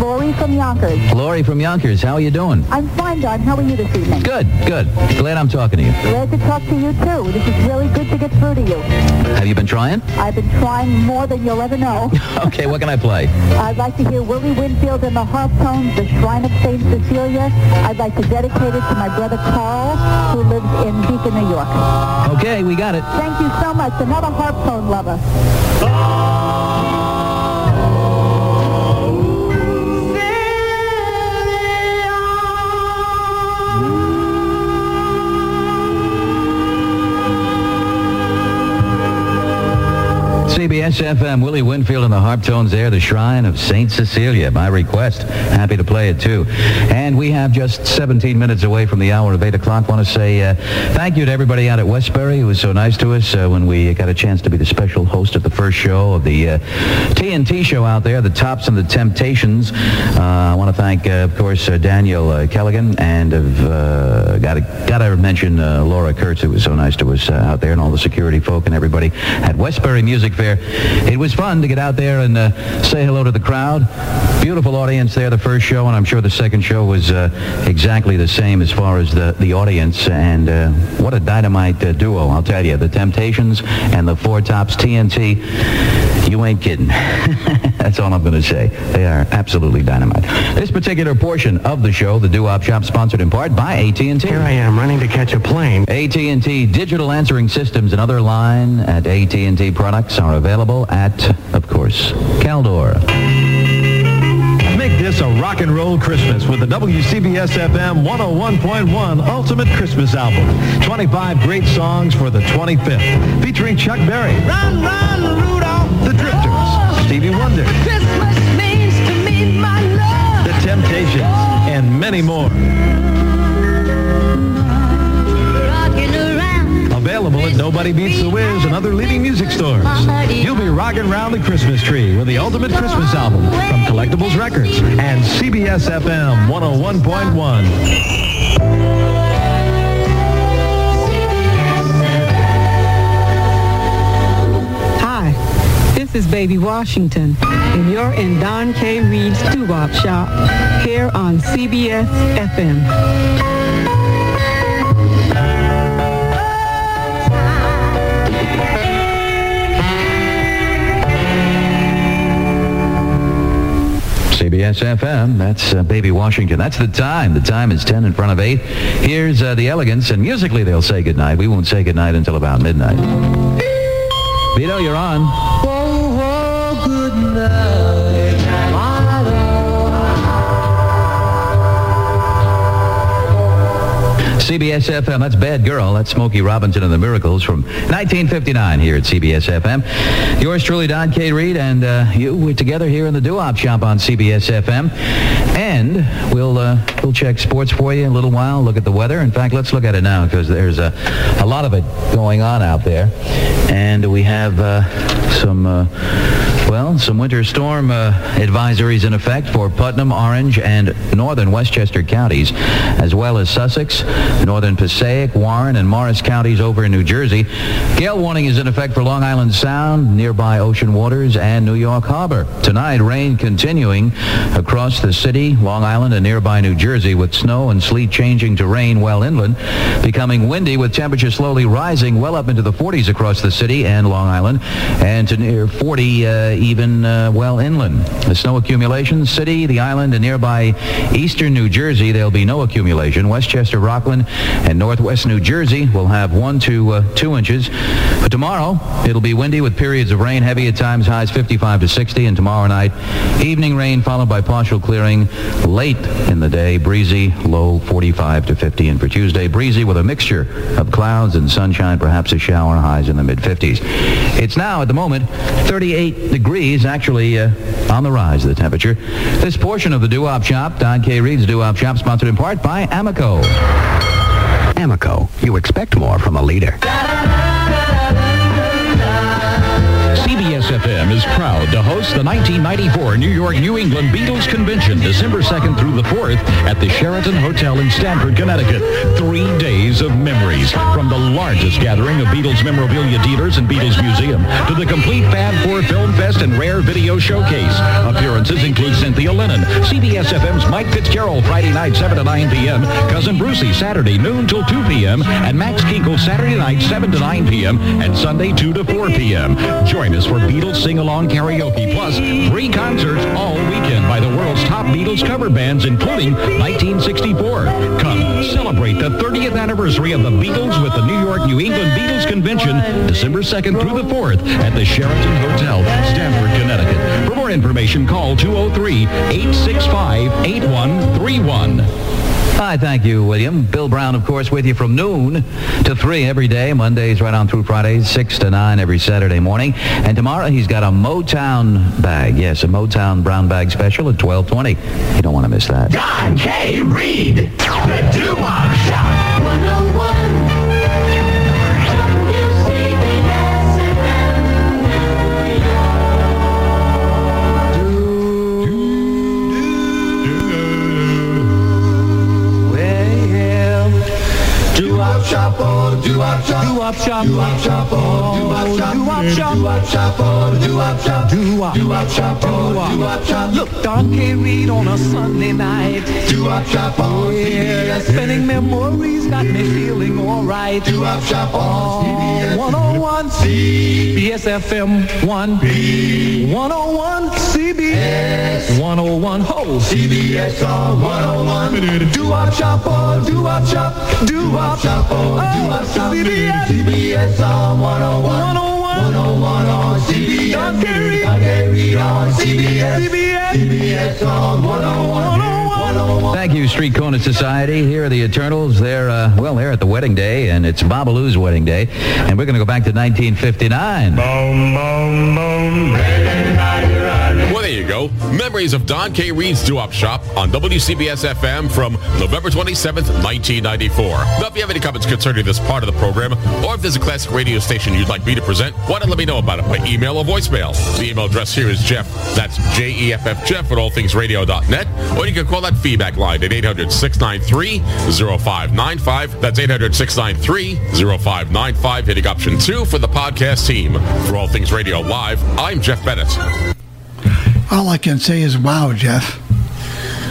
Lori from Yonkers. Lori from Yonkers. How are you doing? I'm fine, Don. How are you this evening? Good, good. Glad I'm talking to you. Glad to talk to you, too. This is really good to get through to you. Have you been trying? I've been trying more than you'll ever know. Okay, what can I play? I'd like to hear Willie Winfield and the Harptones, The Shrine of St. Cecilia. I'd like to dedicate it to my brother Carl, who lives in Beacon, New York. Okay, we got it. Thank you so much. Another harp tone lover. CBS FM, Willie Winfield and the Harptones there, the Shrine of St. Cecilia, my request. Happy to play it too. And we have just 17 minutes away from the hour of 8 o'clock. want to say uh, thank you to everybody out at Westbury who was so nice to us uh, when we got a chance to be the special host at the first show of the uh, TNT show out there, The Tops and the Temptations. Uh, I want to thank, uh, of course, uh, Daniel Kelligan and uh, got to mention Laura Kurtz who was so nice to us out there and all the security folk and everybody at Westbury Music Fair there. It was fun to get out there and uh, say hello to the crowd. Beautiful audience there the first show, and I'm sure the second show was uh, exactly the same as far as the, the audience. And uh, what a dynamite uh, duo, I'll tell you. The Temptations and the Four Tops TNT. You ain't kidding. That's all I'm going to say. They are absolutely dynamite. This particular portion of the show, the Doo-Wop Shop, sponsored in part by AT&T. Here I am running to catch a plane. AT&T digital answering systems and other line at AT&T products are available at, of course, Caldor. Make this a rock and roll Christmas with the WCBS FM 101.1 Ultimate Christmas Album. 25 great songs for the 25th, featuring Chuck Berry, Run, run, Rudolph. The Drifters, Stevie Wonder, Christmas means to me my love. The Temptations, and many more. Available at Nobody Beats the Wiz and other leading music stores. You'll be rocking around the Christmas tree with the Ultimate Christmas Album from Collectables Records and CBS FM 101.1. is Baby Washington, and you're in Don K. Reed's Doo-Wop Shop here on CBS FM. CBS FM. That's uh, Baby Washington. That's the time. The time is 10 in front of 8. Here's uh, the Elegants, and musically they'll say goodnight. We won't say goodnight until about midnight. Vito, you're on. CBS FM. That's Bad Girl. That's Smokey Robinson and the Miracles from 1959 here at CBS FM. Yours truly, Don K. Reed, and uh, you we're together here in the Doo-Wop Shop on CBS FM. And we'll uh, we'll check sports for you in a little while. Look at the weather. In fact, let's look at it now because there's a, a lot of it going on out there, and we have uh, some. Uh, well, some winter storm uh, advisories in effect for Putnam, Orange, and northern Westchester counties, as well as Sussex, northern Passaic, Warren, and Morris counties over in New Jersey. Gale warning is in effect for Long Island Sound, nearby ocean waters, and New York Harbor. Tonight, rain continuing across the city, Long Island, and nearby New Jersey, with snow and sleet changing to rain well inland, becoming windy with temperatures slowly rising well up into the 40s across the city and Long Island, and to near 40 uh, even uh, well inland. The snow accumulation, city, the island, and nearby eastern New Jersey, there'll be no accumulation. Westchester, Rockland, and northwest New Jersey will have one to uh, two inches. But tomorrow, it'll be windy with periods of rain, heavy at times, highs 55 to 60, and tomorrow night, evening rain followed by partial clearing late in the day, breezy, low 45 to 50, and for Tuesday, breezy with a mixture of clouds and sunshine, perhaps a shower, highs in the mid-50s. It's now, at the moment, 38 degrees, actually uh, on the rise, the temperature. This portion of the Doo-Wop Shop, Don K. Reed's Doo-Wop Shop, sponsored in part by Amoco. Amoco, you expect more from a leader. FM is proud to host the 1994 New York New England Beatles Convention, December 2nd through the 4th at the Sheraton Hotel in Stamford, Connecticut. Three days of memories, from the largest gathering of Beatles memorabilia dealers and Beatles Museum to the complete Fab 4 Film Fest and Rare Video Showcase. Appearances include Cynthia Lennon, CBS FM's Mike Fitzgerald Friday night 7 to 9 p.m., Cousin Brucey Saturday noon till 2 p.m., and Max Kinkle Saturday night 7 to 9 p.m. and Sunday 2 to 4 p.m. Join us for Beatles Sing-Along Karaoke, plus three concerts all weekend by the world's top Beatles cover bands, including 1964. Come celebrate the 30th anniversary of the Beatles with the New York New England Beatles Convention, December 2nd through the 4th at the Sheraton Hotel, Stamford, Connecticut. For more information, call 203-865-8131. Hi, thank you, William. Bill Brown, of course, with you from noon to 3 every day. Mondays right on through Fridays, 6 to 9 every Saturday morning. And tomorrow he's got a Motown bag. Yes, a Motown brown bag special at 1220. You don't want to miss that. Don K. Reed, the Doo-Wop oh, Doo-Wop Shop. Doo-Wop Shop, Doo-Wop Shop, oh, Doo-Wop Shop. Doo-wop shop. Doo-wop shop, oh, doo-wop shop. Doo-wop. Doo-wop shop, oh, doo-wop shop. Look, Don K. Reed on a Sunday night. Doo-wop shop on oh, yeah, CBS. Spinning memories got me feeling alright. Doo-wop shop on CBS. 101 CBS FM 1. B. 101 CBS. 101 ho. CBS on 101. Doo-wop shop on, doo-wop shop. Doo-wop shop on, doo-wop shop. CBS. CBS on 101. 101 on CBS. Don Kerry. Don Kerry on. CBS. CBS on 101. Thank you, Street Corner Society. Here are the Eternals. They're, uh, well, they're at the wedding day, and it's Babalu's wedding day. And we're going to go back to 1959. Boom, boom, boom. Memories of Don K. Reed's Doo-Wop Shop on WCBS FM from November 27th, 1994. Now, if you have any comments concerning this part of the program, or if there's a classic radio station you'd like me to present, why not let me know about it by email or voicemail? The email address here is Jeff. That's J-E-F-F Jeff at allthingsradio.net. Or you can call that feedback line at 800-693-0595. That's 800-693-0595. Hitting option two for the podcast team. For All Things Radio Live, I'm Jeff Bennett. All I can say is, wow, Jeff.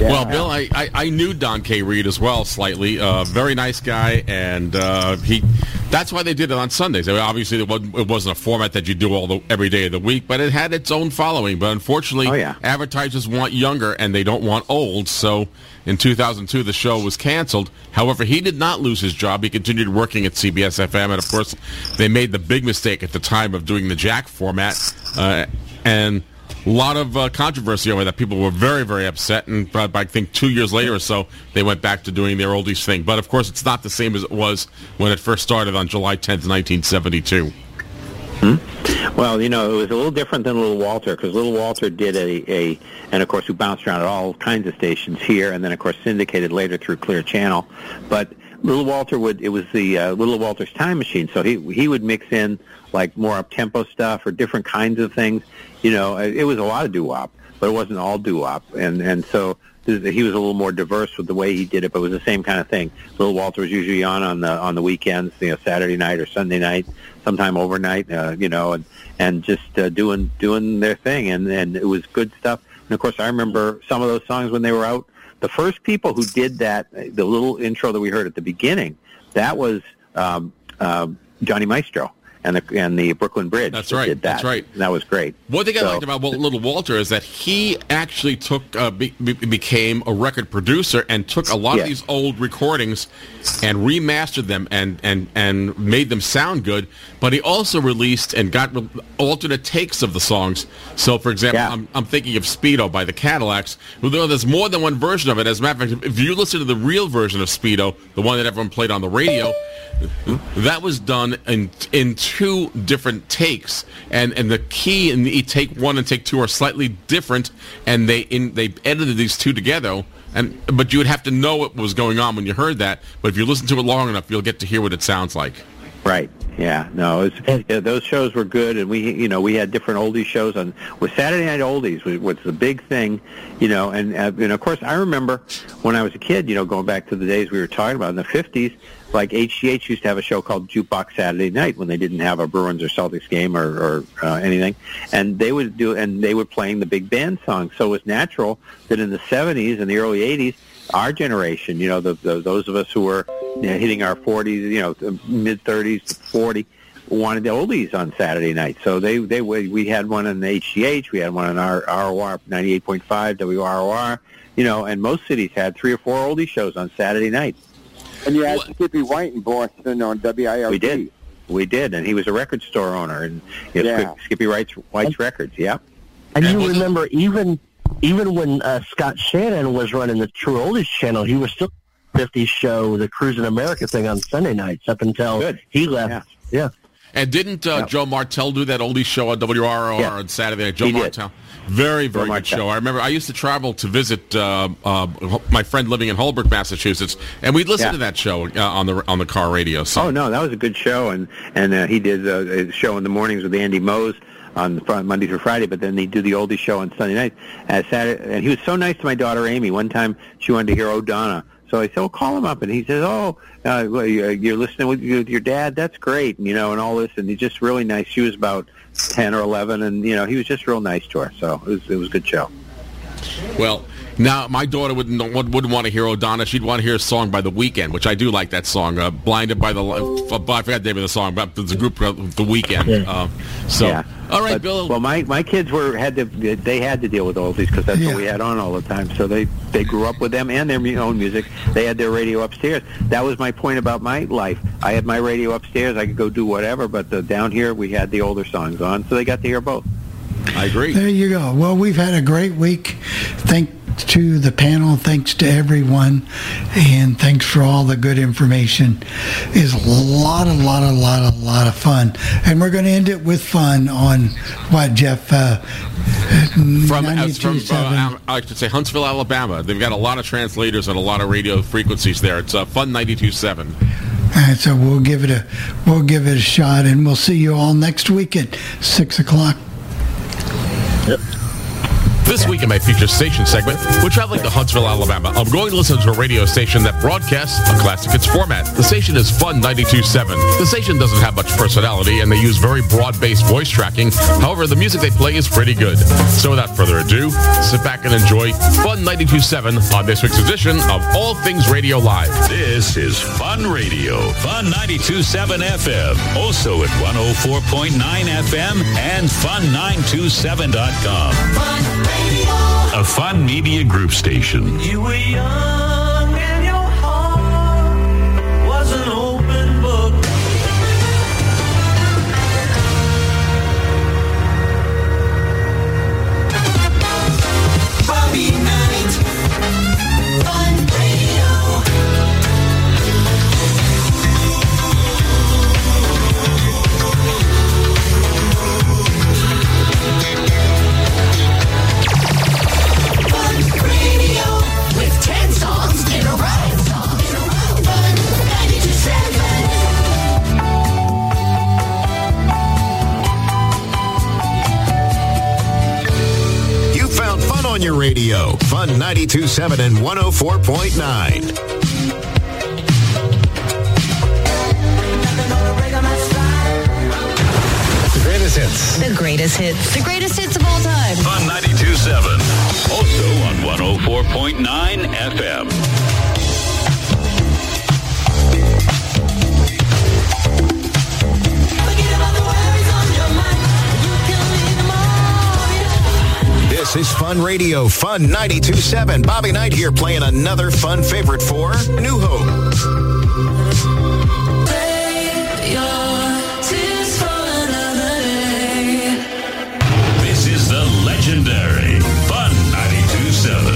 Well, Bill, I, I, I knew Don K. Reed as well slightly. Uh, very nice guy, and uh, he. That's why they did it on Sundays. I mean, obviously, it wasn't, it wasn't a format that you do all the every day of the week, but it had its own following. But unfortunately, Oh, yeah. advertisers want younger and they don't want old. So in 2002, the show was canceled. However, he did not lose his job. He continued working at CBS FM, and of course, they made the big mistake at the time of doing the Jack format, uh, and a lot of uh, controversy over that. People were very, very upset, and uh, I think two years later or so, they went back to doing their oldies thing. But of course, it's not the same as it was when it first started on July 10th, 1972. Well, you know, it was a little different than Little Walter because Little Walter did a, a, and of course, who bounced around at all kinds of stations here, and then of course syndicated later through Clear Channel. But Little Walter would, it was the uh, Little Walter's time machine, so he he would mix in like more up tempo stuff or different kinds of things. You know, it, was a lot of doo wop, but it wasn't all doo wop, and and so he was a little more diverse with the way he did it, but it was the same kind of thing. Little Walter was usually on on the on the weekends, you know, Saturday night or Sunday night, sometime overnight, uh, you know, and and just uh, doing doing their thing, and and it was good stuff. And of course, I remember some of those songs when they were out. The first people who did that, the little intro that we heard at the beginning, that was um, uh, Johnny Maestro and the and the Brooklyn Bridge. That's that right, Did that. that's right. And that was great. One thing I liked about Little Walter is that he actually took uh, be, be, became a record producer and took a lot Yeah. of these old recordings and remastered them and, and, and made them sound good. But he also released and got re- alternate takes of the songs. So, for example, I'm, I'm thinking of Speedo by the Cadillacs. Well, there's more than one version of it. As a matter of fact, if you listen to the real version of Speedo, the one that everyone played on the radio, that was done in in two different takes, and and the key in the take one and take two are slightly different, and they in they edited these two together. And but you would have to know what was going on when you heard that. But if you listen to it long enough, you'll get to hear what it sounds like. Right. Yeah. No. It was, yeah, those shows were good, and we, you know, we had different oldies shows on. With Saturday Night Oldies was, was the big thing, you know, and uh, and of course I remember when I was a kid, you know, going back to the days we were talking about in the fifties. Like HDH used to have a show called Jukebox Saturday Night when they didn't have a Bruins or Celtics game or, or uh, anything, and they would do and they were playing the big band songs. So it was natural that in the '70s and the early '80s, our generation, you know, the, the, those of us who were you know, hitting our 40s, you know, mid 30s to 40, wanted the oldies on Saturday night. So they they we we had one on the HDH, we had one on our ROR 98.5 WROR, you know, and most cities had three or four oldie shows on Saturday night. And you had Skippy White in Boston on WILD. We did. We did, and he was a record store owner, and you know, Yeah. Skippy White's, White's Records. Yeah. And you remember even even when uh, Scott Shannon was running the True Oldies channel, he was still 50s show, the Cruising America thing on Sunday nights up until he left. Yeah. And didn't uh, Joe Martelle do that oldie show on WROR Yeah. on Saturday night? Joe He did. Martelle. Very, very good Martelle. show. I remember I used to travel to visit uh, uh, my friend living in Holbrook, Massachusetts, and we'd listen Yeah. to that show uh, on the on the car radio. So Oh no, that was a good show, and and uh, he did uh, a show in the mornings with Andy Mose on Fri- Monday through Friday, but then they do the oldie show on Sunday night. Uh, Saturday, and he was so nice to my daughter Amy. One time she wanted to hear O'Donna So I said, well, call him up. And he says, oh, uh, well, you're listening with your dad. That's great. And, you know, and all this. And he's just really nice. She was about 10 or 11. And, you know, he was just real nice to her. So it was, it was a good show. Well, now my daughter wouldn't wouldn't want to hear O'Donna. She'd want to hear a song by The Weeknd, which I do like that song. Uh, Blinded by the uh, I forgot the name of the song, but it's a group uh, The Weeknd. Yeah. Uh, so Yeah. all right, But- Bill. Well, my my kids were had to they had to deal with oldies because that's what we had on all the time. So they they grew up with them and their own music. They had their radio upstairs. That was my point about my life. I had my radio upstairs. I could go do whatever, but the, down here we had the older songs on, so they got to hear both. I agree. There you go. Well, we've had a great week. Thanks to the panel. Thanks to everyone. And thanks for all the good information. It's a lot, a lot, a lot, a lot of fun. And we're going to end it with fun on what, Jeff? Uh, from, uh, from uh, I should say Huntsville, Alabama. They've got a lot of translators and a lot of radio frequencies there. It's uh, Fun 92.7. And so we'll give it a we'll give it a shot, and we'll see you all next week at six o'clock. This week in my feature station segment, we're traveling to Huntsville, Alabama. I'm going to listen to a radio station that broadcasts a classic hits format. The station is Fun 92.7. The station doesn't have much personality, and they use very broad-based voice tracking. However, the music they play is pretty good. So without further ado, sit back and enjoy Fun 92.7 on this week's edition of All Things Radio Live. This is Fun Radio, Fun 92.7 FM, also at 104.9 FM and fun927.com. A Fun Media Group station. 92.7 and 104.9. The greatest hits. The greatest hits. The greatest hits of all time. Fun 92.7. Also on 104.9 FM. Fun Radio, Fun 92.7. Bobby Knight here playing another fun favorite for New Hope. This is the legendary Fun 92.7.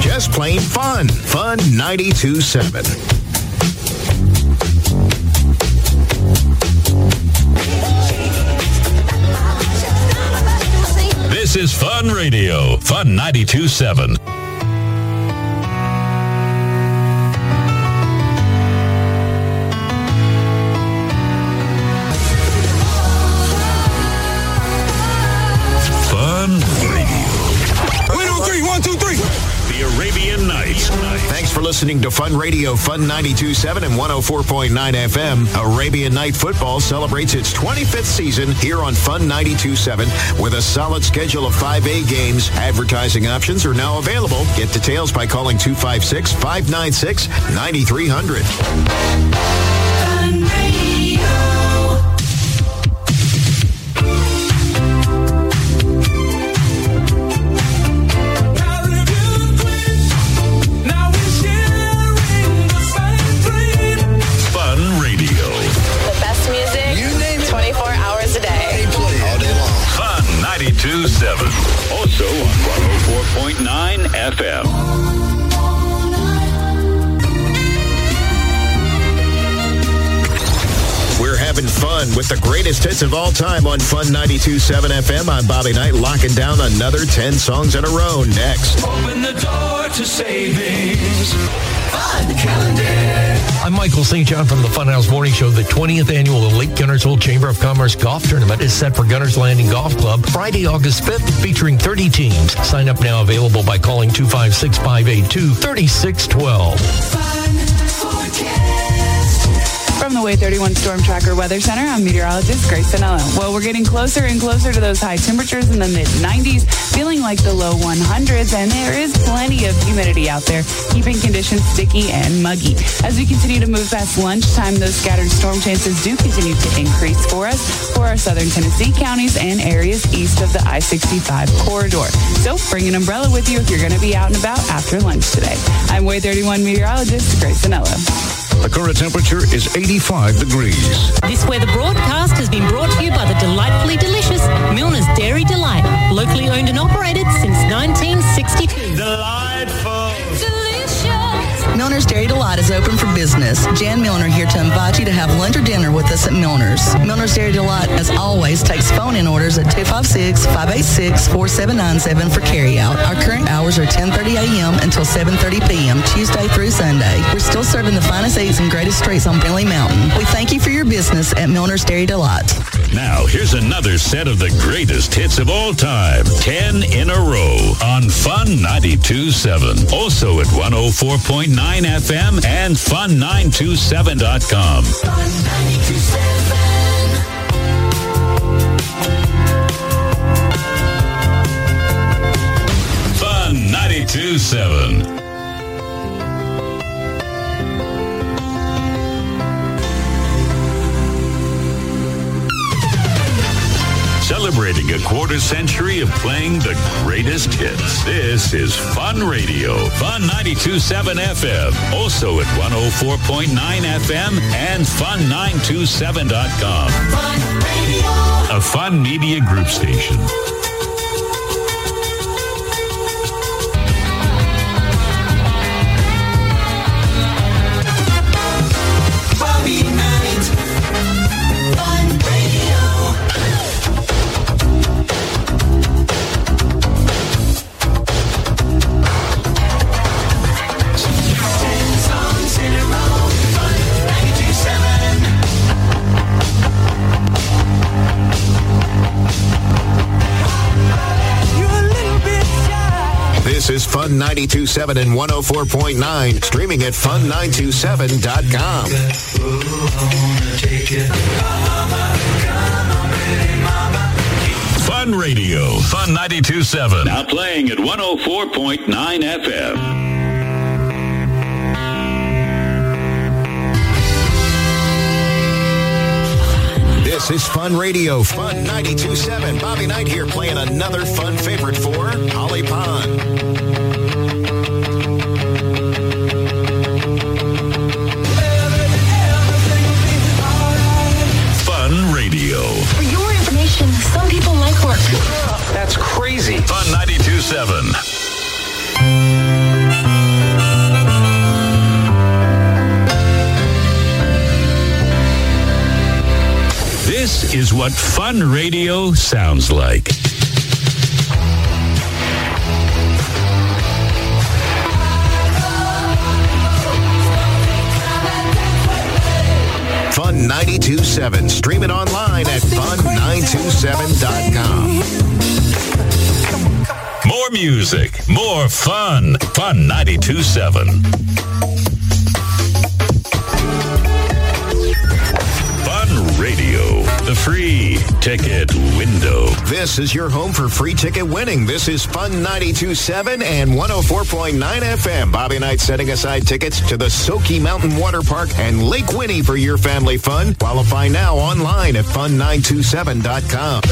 Just plain fun. Fun 92.7. This is Fun Radio, Fun 92.7. listening to Fun Radio, Fun 92.7 and 104.9 FM. Arabian Night Football celebrates its 25th season here on Fun 92.7 with a solid schedule of 5A games. Advertising options are now available. Get details by calling 256 with the greatest hits of all time on Fun 92.7 FM. I'm Bobby Knight, locking down another 10 songs in a row next. Open the door to savings. Fun calendar. I'm Michael St. John from the Funhouse Morning Show. The 20th annual Lake Guntersville Chamber of Commerce Golf Tournament is set for Gunter's Landing Golf Club Friday, August 5th, featuring 30 teams. Sign up now available by calling 256 582 3612. From the WAAY 31 Storm Tracker Weather Center, I'm meteorologist Grace Finella. Well, we're getting closer and closer to those high temperatures in the mid 90s, feeling like the low 100s, and there is plenty of humidity out there, keeping conditions sticky and muggy. As we continue to move past lunchtime, those scattered storm chances do continue to increase for us for our southern Tennessee counties and areas east of the I-65 corridor. So bring an umbrella with you if you're going to be out and about after lunch today. I'm WAAY 31 meteorologist Grace Finella. The current temperature is 85 degrees. This weather broadcast has been brought to you by the delightfully delicious Milner's Dairy Delight, locally owned and operated since 1962. Delightful. Milner's Dairy Delight is open for business. Jan Milner here to invite you to have lunch or dinner with us at Milner's. Milner's Dairy Delight, as always, takes phone-in orders at 256-586-4797 for carryout. Our current hours are 10.30 a.m. until 7.30 p.m., Tuesday through Sunday. We're still serving the finest eats and greatest treats on Brindlee Mountain. We thank you for your business at Milner's Dairy Delight. Now, here's another set of the greatest hits of all time. 10 in a row on Fun 92.7. Also at 104.9 FM and fun927.com. Fun 927. Fun 92.7. Celebrating a quarter century of playing the greatest hits. This is Fun Radio, Fun 92.7 FM, also at 104.9 FM and fun927.com. Fun Radio. A Fun Media Group station. This is 92.7 and 104.9, streaming at fun927.com. Fun Radio, Fun 92.7. Now playing at 104.9 FM. This is Fun Radio, Fun 92.7. Bobby Knight here playing another fun favorite for Holly Pond. That's crazy. Fun 92.7. This is what fun radio sounds like. Fun 92.7, streaming online at fun927.com. More music, more fun. Fun 92.7. ticket window. This is your home for free ticket winning. This is Fun 92.7 and 104.9 FM. Bobby Knight setting aside tickets to the Soaky Mountain Water Park and Lake Winnie for your family fun. Qualify now online at fun927.com.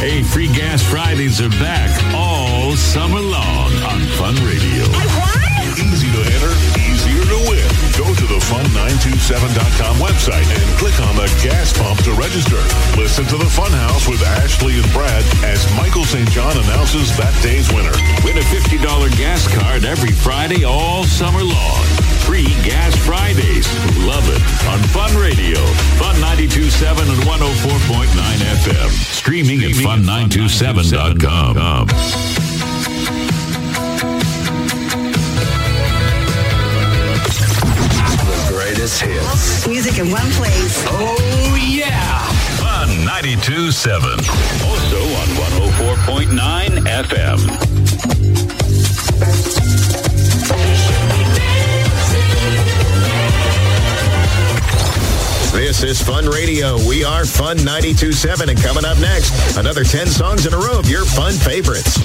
Hey, free gas Fridays are back all summer long on Fun Radio. fun927.com website and click on the gas pump to register. Listen to the Funhouse with Ashley and Brad as Michael St. John announces that day's winner. Win a $50 gas card every Friday all summer long. Free Gas Fridays. Love it. On Fun Radio. Fun 92.7 and 104.9 FM. Streaming, at fun927.com. music in one place. Oh, yeah. Fun 92.7. Also on 104.9 FM. This is Fun Radio. We are Fun 92.7. And coming up next, another 10 songs in a row of your fun favorites.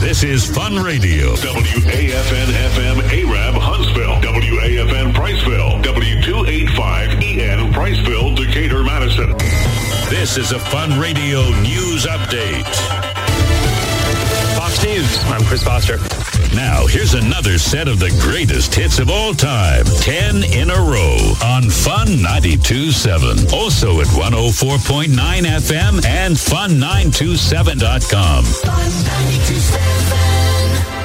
This is Fun Radio. WAFN FM Arab Huntsville. WAFN Priceville. W285EN Priceville, Decatur, Madison. This is a Fun Radio news update. Fox News. I'm Chris Foster. Now, here's another set of the greatest hits of all time. 10 in a row on Fun 92.7. Also at 104.9 FM and fun927.com.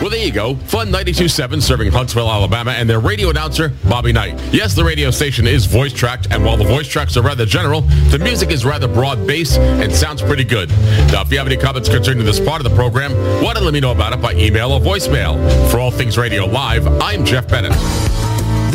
Well, there you go. Fun 92.7 serving Huntsville, Alabama, and their radio announcer, Bobby Knight. Yes, the radio station is voice tracked, and while the voice tracks are rather general, the music is rather broad based and sounds pretty good. Now, if you have any comments concerning this part of the program, why don't let me know about it by email or voicemail. For All Things Radio Live, I'm Jeff Bennett.